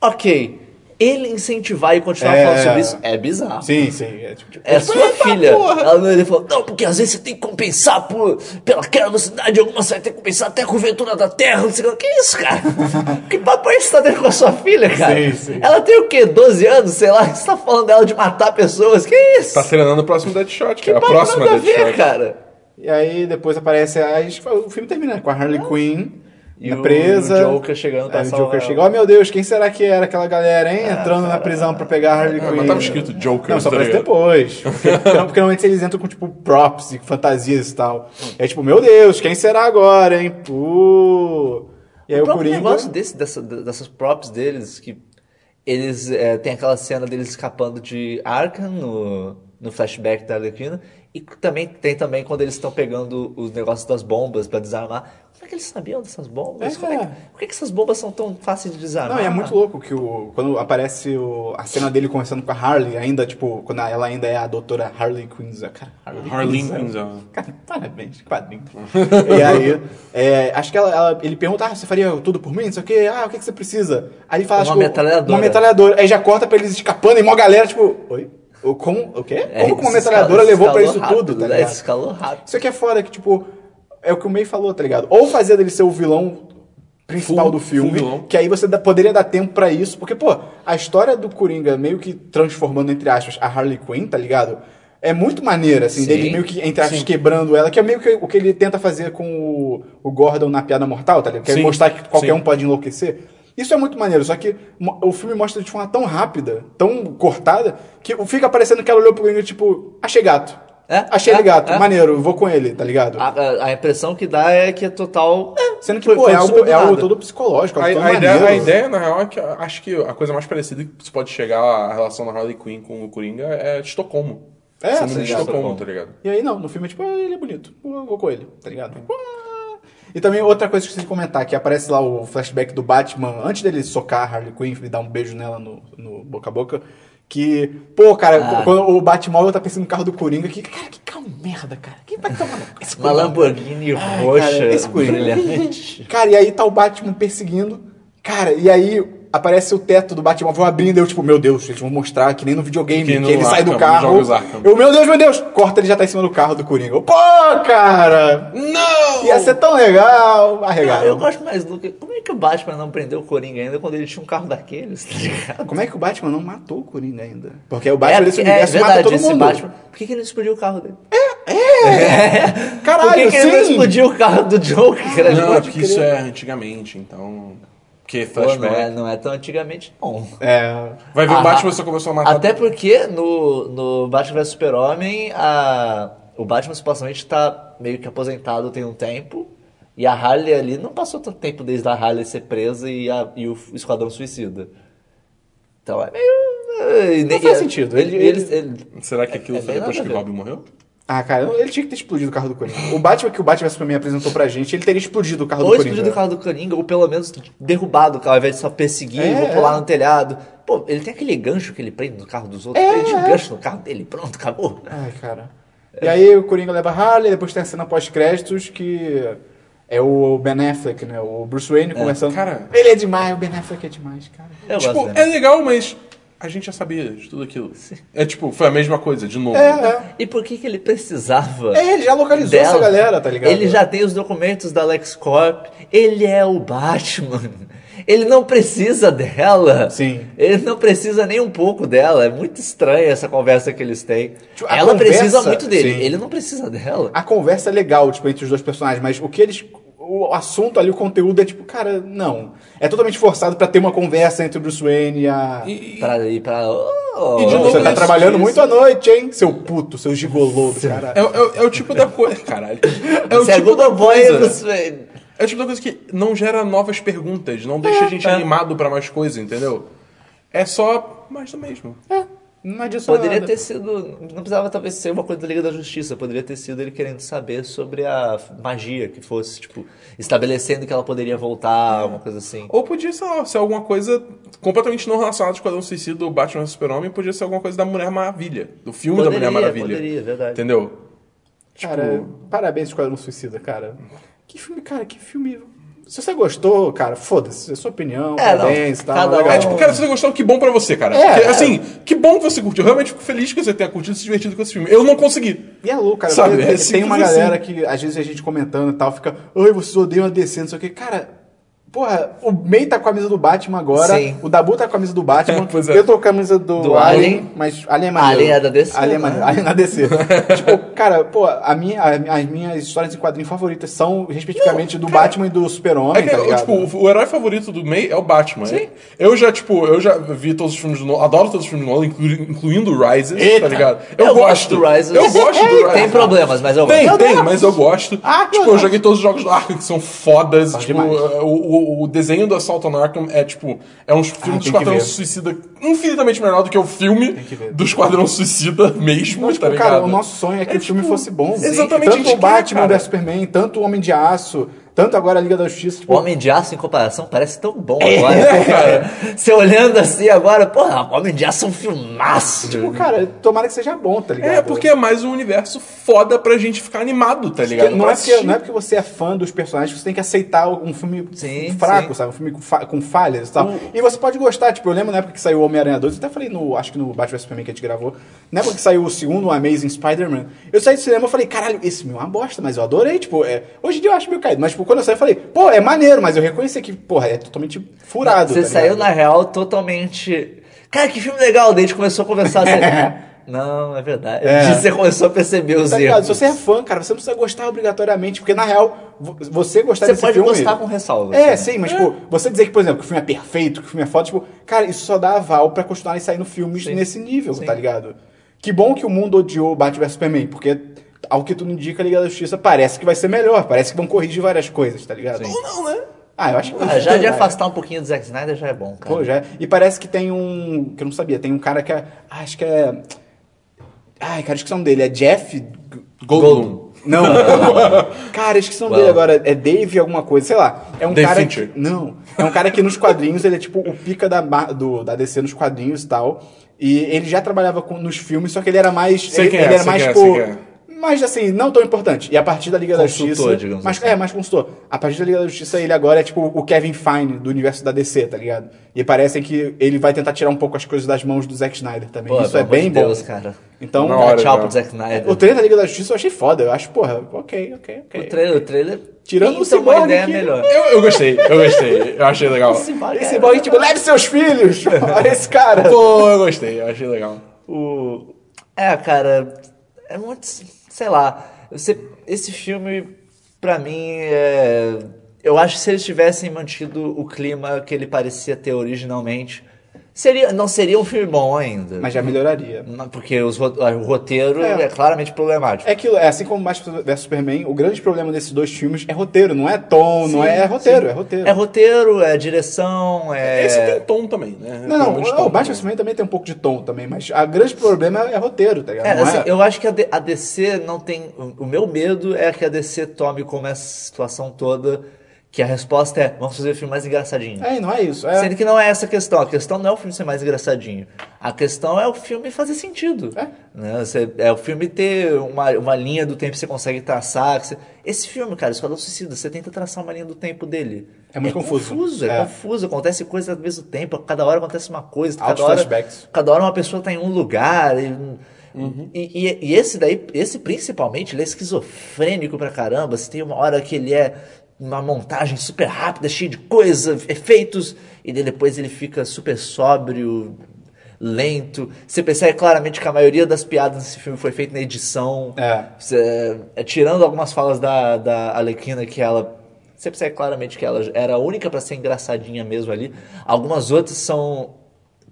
ok. Ele incentivar e continuar É. falando sobre isso é bizarro. Sim, sim. É, tipo, tipo, É tipo, sua "Eita, filha. porra." Ela, não- ele falou, não, porque às vezes você tem que compensar por, pela queda da velocidade, alguma você vai ter que compensar até a curvatura da Terra. Não sei o que. Isso, cara? <laughs> que papo é esse que você tá tendo com a sua filha, cara? Sim, sim. Ela tem o quê? 12 anos? Sei lá. Você tá falando dela de matar pessoas? Que isso? Tá treinando o próximo Deadshot, que que a próxima nada a ver, Deadshot. cara. E aí depois aparece. A, o filme termina com a Harley Quinn na o- presa. o Joker chegando pra Aí o salvar Joker chega. Oh meu Deus, quem será que era aquela galera, hein? Entrando na prisão pra pegar a Harley Ah, Quinn. mas tava escrito Joker, Não, só tá aparece depois. Porque, <laughs> não, porque normalmente eles entram com, tipo, props e fantasias e tal. É tipo, meu Deus, quem será agora, hein? Pô. E aí o o, Coringa... negócio desse, dessa, dessas props deles, que eles é, tem aquela cena deles escapando de Arkham no, no flashback da Arlequina, e também tem também quando eles estão pegando os negócios das bombas pra desarmar. Como é que eles sabiam dessas bombas? É. Como é que- por que, que essas bombas são tão fáceis de desarmar? Não, e é muito louco que o, quando aparece o- a cena dele conversando com a Harley, ainda, tipo, quando ela ainda é a doutora Harley Quinn. Cara, Harley Quinzel. Cara, <laughs> parabéns, quadrinho. <laughs> e aí, é, acho que ela, ela- ele pergunta, ah, você faria tudo por mim? Não sei o quê. Ah, o que, que você precisa? Aí ele fala, Uma acho que o- metralhadora. Uma metralhadora. Aí já corta pra eles escapando e mó galera, tipo, oi? O, como, o quê? É, como que uma metralhadora escalou- levou pra isso escalou tudo, rápido, tá né? ligado? Escalou rápido. Isso aqui é fora que, tipo, é o que o May falou, tá ligado? Ou fazer dele ser o vilão principal Full- do filme, que aí você dá- poderia dar tempo pra isso, porque, pô, a história do Coringa meio que transformando, entre aspas, a Harley Quinn, tá ligado? É muito maneira, assim, Sim. dele meio que, entre aspas, quebrando ela, que é meio que o que ele tenta fazer com o, o Gordon na Piada Mortal, tá ligado? Que é Sim. mostrar que qualquer Sim. um pode enlouquecer. Isso é muito maneiro, só que o filme mostra de forma tão rápida, tão cortada, que fica parecendo que ela olhou pro Coringa, tipo, achei gato. É, Achei é, ele gato, é. maneiro, vou com ele, tá ligado? A, a- a impressão que dá é que é total. Sendo que, foi- pô, é algo, é algo todo psicológico, A, algo todo a ideia, a ideia, na real, é que acho que a coisa mais parecida que se pode chegar à relação da Harley Quinn com o Coringa é Estocolmo. É, tá de ligado? Estocolmo, tá ligado? E aí não, no filme é tipo, ele é bonito, eu vou com ele, tá ligado? E também outra coisa que eu de comentar, que aparece lá o flashback do Batman, antes dele socar a Harley Quinn e dar um beijo nela no, no boca a boca, que, pô, cara, Ah. quando o Batmóvel tá pensando no carro do Coringa, que, cara, que carro merda, cara, quem vai tomar esse Uma Coringa? Lamborghini roxa, cara, esse Coringa. brilhante. Cara, e aí tá o Batman perseguindo. Cara, e aí aparece o teto do Batmóvel abrindo. Eu, tipo, meu Deus, eles vão mostrar que nem no videogame, Que que, no ele sai do Arkham, carro. Arkham. Eu, meu Deus, meu Deus! Corta, ele já tá em cima do carro do Coringa. Eu, Pô, cara! Não! Ia ser tão legal! Arregaram. eu gosto mais do que. Como é que o Batman não prendeu o Coringa ainda quando ele tinha um carro daqueles? Tá ligado? Como é que o Batman não matou o Coringa ainda? Porque o Batman desse é, é universo mata verdade, todo mundo. Batman. Por que, que ele não explodiu o carro dele? Caralho, <laughs> Por que, que ele não explodiu o carro do Joker? Não, é porque isso é antigamente, então. Pô, não, é, não é tão antigamente, não. É. Vai ver o Batman só começou a matar. Até porque no, no Batman vs Super-Homem, o Batman supostamente tá meio que aposentado tem um tempo. E a Harley ali não passou tanto tempo desde a Harley ser presa e, a- e o Esquadrão Suicida. Então é meio. Não faz sentido. Ele, Ele- ele- Será que aquilo É foi depois que o. Robin morreu? Ah, cara, ele tinha que ter explodido o carro do Coringa. O Batman que o Batman Superman apresentou pra gente, ele teria explodido o carro ou do Coringa. explodido o carro do Coringa, ou pelo menos derrubado o carro, ao invés de só perseguir, É, vou pular é. no telhado. Pô, ele tem aquele gancho que ele prende no carro dos outros. Prende um gancho no carro dele, pronto, acabou. Ai, cara. E aí o Coringa leva a Harley, depois tem a cena pós-créditos que é o Ben Affleck, né? O Bruce Wayne conversando. cara. Ele é demais, o Ben Affleck é demais, cara. Eu tipo, gosto é legal, mas a gente já sabia de tudo aquilo. É tipo, foi a mesma coisa, de novo. É, é. E por que, que ele precisava? É, ele já localizou dela? essa galera, tá ligado? Ele já tem os documentos da LexCorp. Ele é o Batman. Ele não precisa dela. Sim. Ele não precisa nem um pouco dela. É muito estranha essa conversa que eles têm. Tipo, Ela conversa- precisa muito dele. Sim. Ele não precisa dela. A conversa é legal, tipo, entre os dois personagens, mas o que eles. O assunto ali, o conteúdo é tipo, cara, não. É totalmente forçado pra ter uma conversa entre o Bruce Wayne e a. E, e- Pra ir pra. Oh, E de novo, Você tá trabalhando isso- muito à noite, hein? Seu puto, seu gigolô cara. é, é- é o tipo da coisa. Caralho. É o Você é tipo da coisa. Bruce Wayne. É o tipo da coisa que não gera novas perguntas, não deixa a gente animado pra mais coisa, entendeu? É só mais do mesmo. É, não adiciona Poderia nada. ter sido. Não precisava talvez ser uma coisa da Liga da Justiça. Poderia ter sido ele querendo saber sobre a magia que fosse, tipo, estabelecendo que ela poderia voltar, uma coisa assim. Ou podia, sei lá, ser alguma coisa completamente não relacionada com o Esquadrão Suicida do Batman Super-Homem, podia ser alguma coisa da Mulher Maravilha, do filme da Poderia, Mulher Maravilha. poderia, verdade. Entendeu? Cara, parabéns, Esquadrão Suicida, cara. Que filme, cara, que filme. Se você gostou, cara, foda-se, é sua opinião, É, parabéns e tal. cada legal. um- É tipo, cara, se você gostou, que bom pra você, cara. É, Porque, é. assim, que bom que você curtiu. Eu realmente fico feliz que você tenha curtido e se divertido com esse filme. Eu não consegui. E é louco, cara. Sabe, é tem simples uma assim. galera que, às vezes, a gente comentando e tal, fica, oi, vocês odeiam a DC, não sei o quê. Cara, porra, o May tá com a camisa do Batman agora, Sim. o Dabu tá com a camisa do Batman, <laughs> Pois é. eu tô com a camisa do, Do Alien, Alien. mas Alien é maneiro. Alien é da DC, Alien é né? maneiro, Alien é da DC. <laughs> tipo, cara, pô, a minha, a- as minhas histórias em quadrinho favoritas são, respectivamente, do Batman e do Super-Homem, É que, tá ligado? tipo, o, o herói favorito do May é o Batman. Sim. Eu já, tipo, eu já vi todos os filmes do Nolan, adoro todos os filmes do Nolan, inclu- incluindo o Rises, Eita. tá ligado? Eu gosto do Rises. Eu gosto do Rises. Tem problemas, mas eu Tem, gosto. tem, mas eu gosto. Ah, tipo, eu eu joguei todos os jogos do Arkham que são fodas. Tipo, o, o, o desenho do Assault on Arkham é, tipo, é um filme do tem que Esquadrão. Suicida infinitamente melhor do que o filme do Esquadrão Suicida mesmo, Não, tipo, tá ligado? cara, o nosso sonho é que É, o filme tipo, fosse bom. exatamente, Tanto o Batman quer, Superman, tanto o Homem de Aço, tanto agora a Liga da Justiça. Tipo, O Homem de Aço, em comparação, parece tão bom É. agora, cara. Você olhando assim agora, porra, Homem de Aço é um filmaço. Tipo, cara, tomara que seja bom, tá ligado? É, porque é mais um universo foda pra gente ficar animado, tá ligado? Porque não, Pra é porque, não é porque você é fã dos personagens que você tem que aceitar um filme Sim, fraco, sim. sabe? Um filme com, fa- com falhas e tal. E você pode gostar, tipo, eu lembro na época que saiu o Homem-Aranha 2, eu até falei no, acho que no Batman vs Superman que a gente gravou, na época que saiu o segundo, o Amazing Spider-Man, eu saí do cinema e falei, caralho, esse filme é uma bosta, mas eu adorei, tipo, é, hoje em dia eu acho meio caído, mas tipo, quando eu saí eu falei, pô, é maneiro, mas eu reconheci que, porra, é totalmente furado. Você tá saiu ligado? na real totalmente. Cara, que filme legal! Daí a gente começou a conversar assim. <laughs> Não, é verdade. É. Você começou a perceber os Tá ligado? erros. Se você é fã, cara, você não precisa gostar obrigatoriamente, porque na real, vo- você gostar Você desse pode filme... gostar com ressalvas. É, né? sim, mas, tipo, você dizer que, por exemplo, que o filme é perfeito, que o filme é foda, tipo, cara, isso só dá aval pra continuarem saindo filmes Sim. nesse nível, Sim. tá ligado? Que bom que o mundo odiou Batman vs Superman, porque, ao que tudo indica, a Liga da Justiça parece que vai ser melhor, parece que vão corrigir várias coisas, tá ligado? Ou não, né? Ah, eu acho que... Ah, já de É. afastar um pouquinho do Zack Snyder já é bom, cara. Pô, já é. E parece que tem um. Que eu não sabia, tem um cara que é. ah, acho que é. Ai, cara, esqueci o nome dele. É Jeff G- Goldblum. Não. <laughs> cara, esqueci o nome Well. dele agora. É Dave alguma coisa, sei lá. É um Dave cara. Fincher. Que, não. É um cara que nos quadrinhos ele é tipo o pica da, do, da DC nos quadrinhos e tal. E ele já trabalhava com, nos filmes, só que ele era mais. Sei ele, quem é, ele era sei mais, quem é, tipo. É. Mas assim, não tão importante. E a partir da Liga da Consultor, Justiça. digamos mas, assim. É, mais consultor. A partir da Liga da Justiça, ele agora é tipo o Kevin Feige do universo da DC, tá ligado? E parece que ele vai tentar tirar um pouco as coisas das mãos do Zack Snyder também. Pô, Isso é bem de bom. Deus, cara. Então, Na hora, tchau pro Zack Snyder. o trailer da Liga da Justiça eu achei foda. Eu acho, porra, ok, ok, ok. O trailer, o trailer Tirando o uma Cyborg ideia que- melhor. Eu, eu gostei, eu gostei. Eu achei <laughs> legal. Esse boy, tipo, leve seus filhos! <laughs> Olha esse cara! Pô, eu gostei, eu achei legal. O... É, cara, é muito. Sei lá. Você, esse filme, pra mim, é. Eu acho que se eles tivessem mantido o clima que ele parecia ter originalmente, seria, não seria um filme bom ainda. Mas já melhoraria. Porque os ro- o roteiro É. é. claramente problemático. É aquilo, é assim como Batman vs Superman, o grande problema desses dois filmes é roteiro, não é tom, não é, é roteiro, é roteiro. É roteiro, é direção, é. Esse tem tom também, né? Não, não, o tom Batman. Superman também tem um pouco de tom também, mas a grande problema é, é roteiro, tá ligado? É, assim, é- eu acho que a, DC não tem. O o meu medo é que a DC tome como essa situação toda Que a resposta é, vamos fazer o filme mais engraçadinho. É, não é isso. É. Sendo que não é essa a questão. A questão não é o filme ser mais engraçadinho. A questão é o filme fazer sentido. É. Né? Você- é o filme ter uma, uma linha do tempo que você consegue traçar. você- Esse filme, cara, Esquadrão Suicida, você tenta traçar uma linha do tempo dele. É muito confuso. confuso. É, É. confuso, acontece coisas ao mesmo tempo. Cada hora acontece uma coisa. Cada hora, cada hora uma pessoa tá em um lugar. E, Uhum. e, e- e esse daí, esse principalmente, ele é esquizofrênico pra caramba. Você tem uma hora que ele é uma montagem super rápida, cheia de coisa, efeitos, e daí depois ele fica super sóbrio, lento. Você percebe claramente que a maioria das piadas desse filme foi feita na edição. É. Você- é, tirando algumas falas da, da Alequina que ela. Você percebe claramente que ela era a única pra ser engraçadinha mesmo ali. Algumas outras são.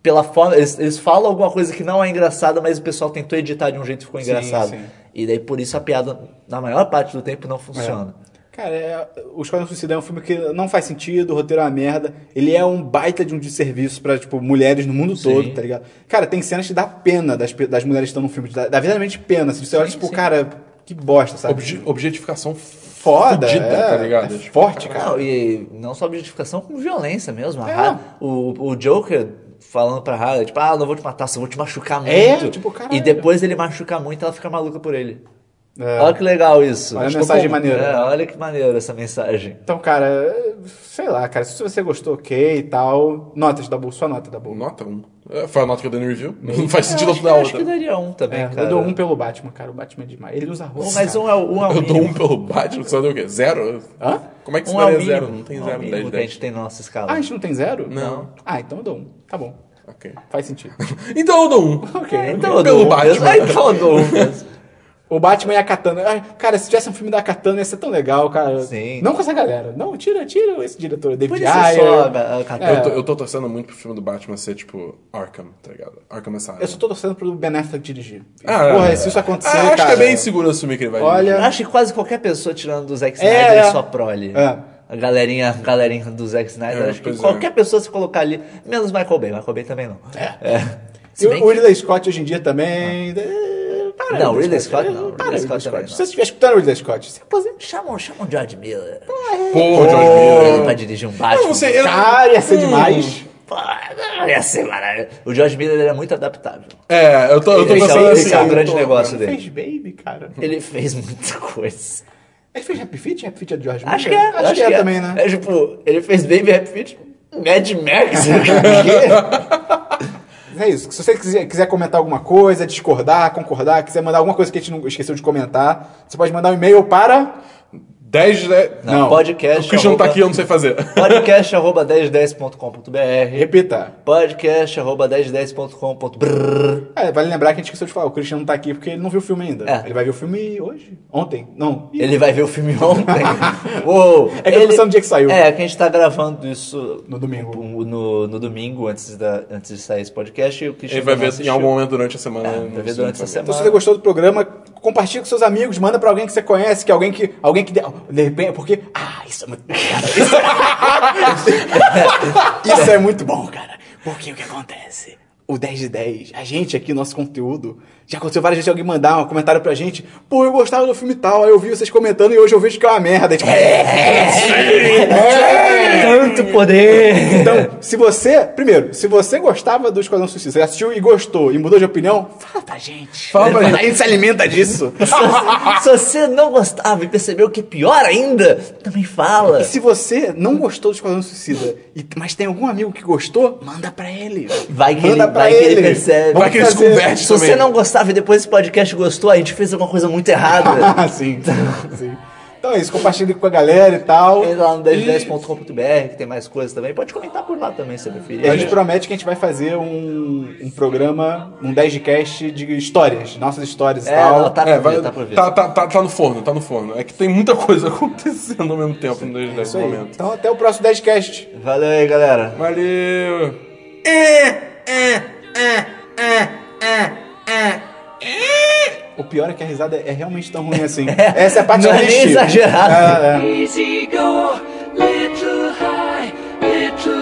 Pela forma. Eles, eles falam alguma coisa que não é engraçada, mas o pessoal tentou editar de um jeito que ficou Sim, engraçado. sim. E daí por isso a piada, na maior parte do tempo, não funciona. Cara, é, o Esquadrão Suicida é um filme que não faz sentido, o roteiro é uma merda. Ele é um baita de um desserviço pra, tipo, mulheres no mundo Sim. todo, tá ligado? Cara, tem cenas que dá pena das, das mulheres que estão no filme. Dá, dá verdadeiramente pena. Assim, você olha, tipo, sim. cara, que bosta, sabe? Obje- objetificação Foda, fudida, é, tá ligado? é Tipo, forte, cara. Não, e não só objetificação, como violência mesmo. A É. O, o Joker falando pra Harley, tipo, ah, não vou te matar, só vou te machucar muito. É, tipo, caralho. E depois ele machuca muito, ela fica maluca por ele. É. Olha que legal isso. Olha a mensagem bom. maneira. É, olha que maneiro essa mensagem. Então, cara, é, sei lá, cara, se você gostou, ok e tal. Notas da Bull, sua nota da Bull. Nota 1. É, Foi a nota que eu dei no review. Não <laughs> faz sentido acho, eu dar eu acho que outra. daria um também, É, cara. eu dou um pelo Batman, cara. O Batman é demais. Ele usa roupa. Mas um é, um é o <laughs> Eu dou um pelo Batman, você deu o quê? Zero? Hã? Como é que você Um é daria zero? Não tem Um é zero no mínimo 10 que a 10. gente tem na nossa escala. Ah, a gente não tem zero? Não. Ah, então eu dou um. Tá bom. Ok. Faz sentido. <laughs> Então eu dou um. ok. então eu pelo dou um Batman. mesmo. Ah, então eu dou um mesmo. O Batman e a Katana. Ai, cara, se tivesse um filme da Katana ia ser tão legal, cara. Sim. Não com essa galera. Não, tira, tira esse diretor. David Ayer. só a, Katana. Eu, tô, eu tô torcendo muito pro filme do Batman ser tipo Arkham, tá ligado? Arkham Asylum. Eu só tô torcendo pro Ben Affleck dirigir. Ah, Porra, é. se isso acontecer, Ah, acho cara... que é bem seguro assumir que ele vai Olha- Eu acho que quase qualquer pessoa tirando do Zack É, Snyder é. é só prole. É. A galerinha, a galerinha do Zack Snyder, É, acho que é. qualquer pessoa se colocar ali, menos Michael Bay, Michael Bay também não. É. E Se bem o que- Ridley Scott hoje em dia também... eh, Para, Não, Ridley Scott não, Para, Ridley Ridley Scott Se você estiver escutando o Ridley Scott, se aposenta. Chamam, chamam o George Miller. Pô, George Ele Miller. pra dirigir um Batman. Eu não sei, eu- Cara, ia ser Hum. demais. Pô, ia ser maravilhoso. O George Miller ele é muito adaptável. É, eu tô, eu tô Esse é o- pensando esse é o assim. grande tô- negócio dele. Fez Baby, cara. Ele fez muita coisa. Ele fez Happy Feet? Happy Feet é de George Acho que Miller? é. Acho, que é, também, né? É tipo, ele fez Baby Happy Feet, Mad Max. <laughs> <laughs> É isso. Se você quiser, quiser comentar alguma coisa, discordar, concordar, quiser mandar alguma coisa que a gente não esqueceu de comentar, você pode mandar um e-mail para. 10, né? Não, Não. podcast. O Christian não tá aqui, eu não sei fazer. <laughs> Podcast arroba 1010.com.br Repita. Podcast arroba 1010.com.br É, vale lembrar que a gente esqueceu de falar. O Christian não tá aqui porque ele não viu o filme ainda. É. Ele vai ver o filme hoje? Ontem? Não. Ele vai ver o filme <laughs> ontem. Uou, É que eu tô no dia que saiu. É, que a gente tá gravando isso No domingo. no, no- domingo, antes, da, antes de sair esse podcast. E o Christian Ele vai ver assistiu. em algum momento durante a semana. É, não vai ver durante essa ver. Então, se semana. você gostou do programa, compartilha com seus amigos, manda pra alguém que você conhece, que alguém que. Alguém que. De, repente, porque. Ah, isso é muito. Cara, isso, <laughs> isso é muito bom, cara. Porque o que acontece? O 10 de 10, a gente aqui, nosso conteúdo. Já aconteceu várias vezes alguém mandar um comentário pra gente. Pô, eu gostava do filme tal, aí eu vi vocês comentando e hoje eu vejo que é uma merda. Tipo, Tanto poder! Então, se você. Primeiro, se você gostava do Esquadrão Suicida, você assistiu e gostou e mudou de opinião, fala pra gente. Fala pra A gente se alimenta disso. <laughs> se, se você não gostava e percebeu que é pior ainda, também fala. E se você não gostou do Esquadrão Suicida, e- mas tem algum amigo que gostou, manda pra ele. Vai que, Manda ele, pra vai que ele ele. percebe. Vai que ele se converte Se também. você não gostava e depois desse podcast gostou, a gente fez alguma coisa muito errada. <laughs> Ah, sim. sim. Então é isso, compartilhe com a galera e tal. Entra lá no 1010.com.br, que tem mais coisas também. Pode comentar por lá também, se você E a preferir. gente promete que a gente vai fazer um, um programa, um 10 de cast de histórias, nossas histórias e É, tal. não, tá É, vai, vir, tá tá, tá, tá, tá no forno, tá no forno. É que tem muita coisa <laughs> acontecendo ao mesmo tempo no Isso nesse aí. momento. Então até o próximo 10 cast. Valeu aí, galera. Valeu! É. É. O pior é que a risada é realmente tão ruim <laughs> assim. É. Essa é a parte Não é nem exagerada. É, é. Easy go, little high, little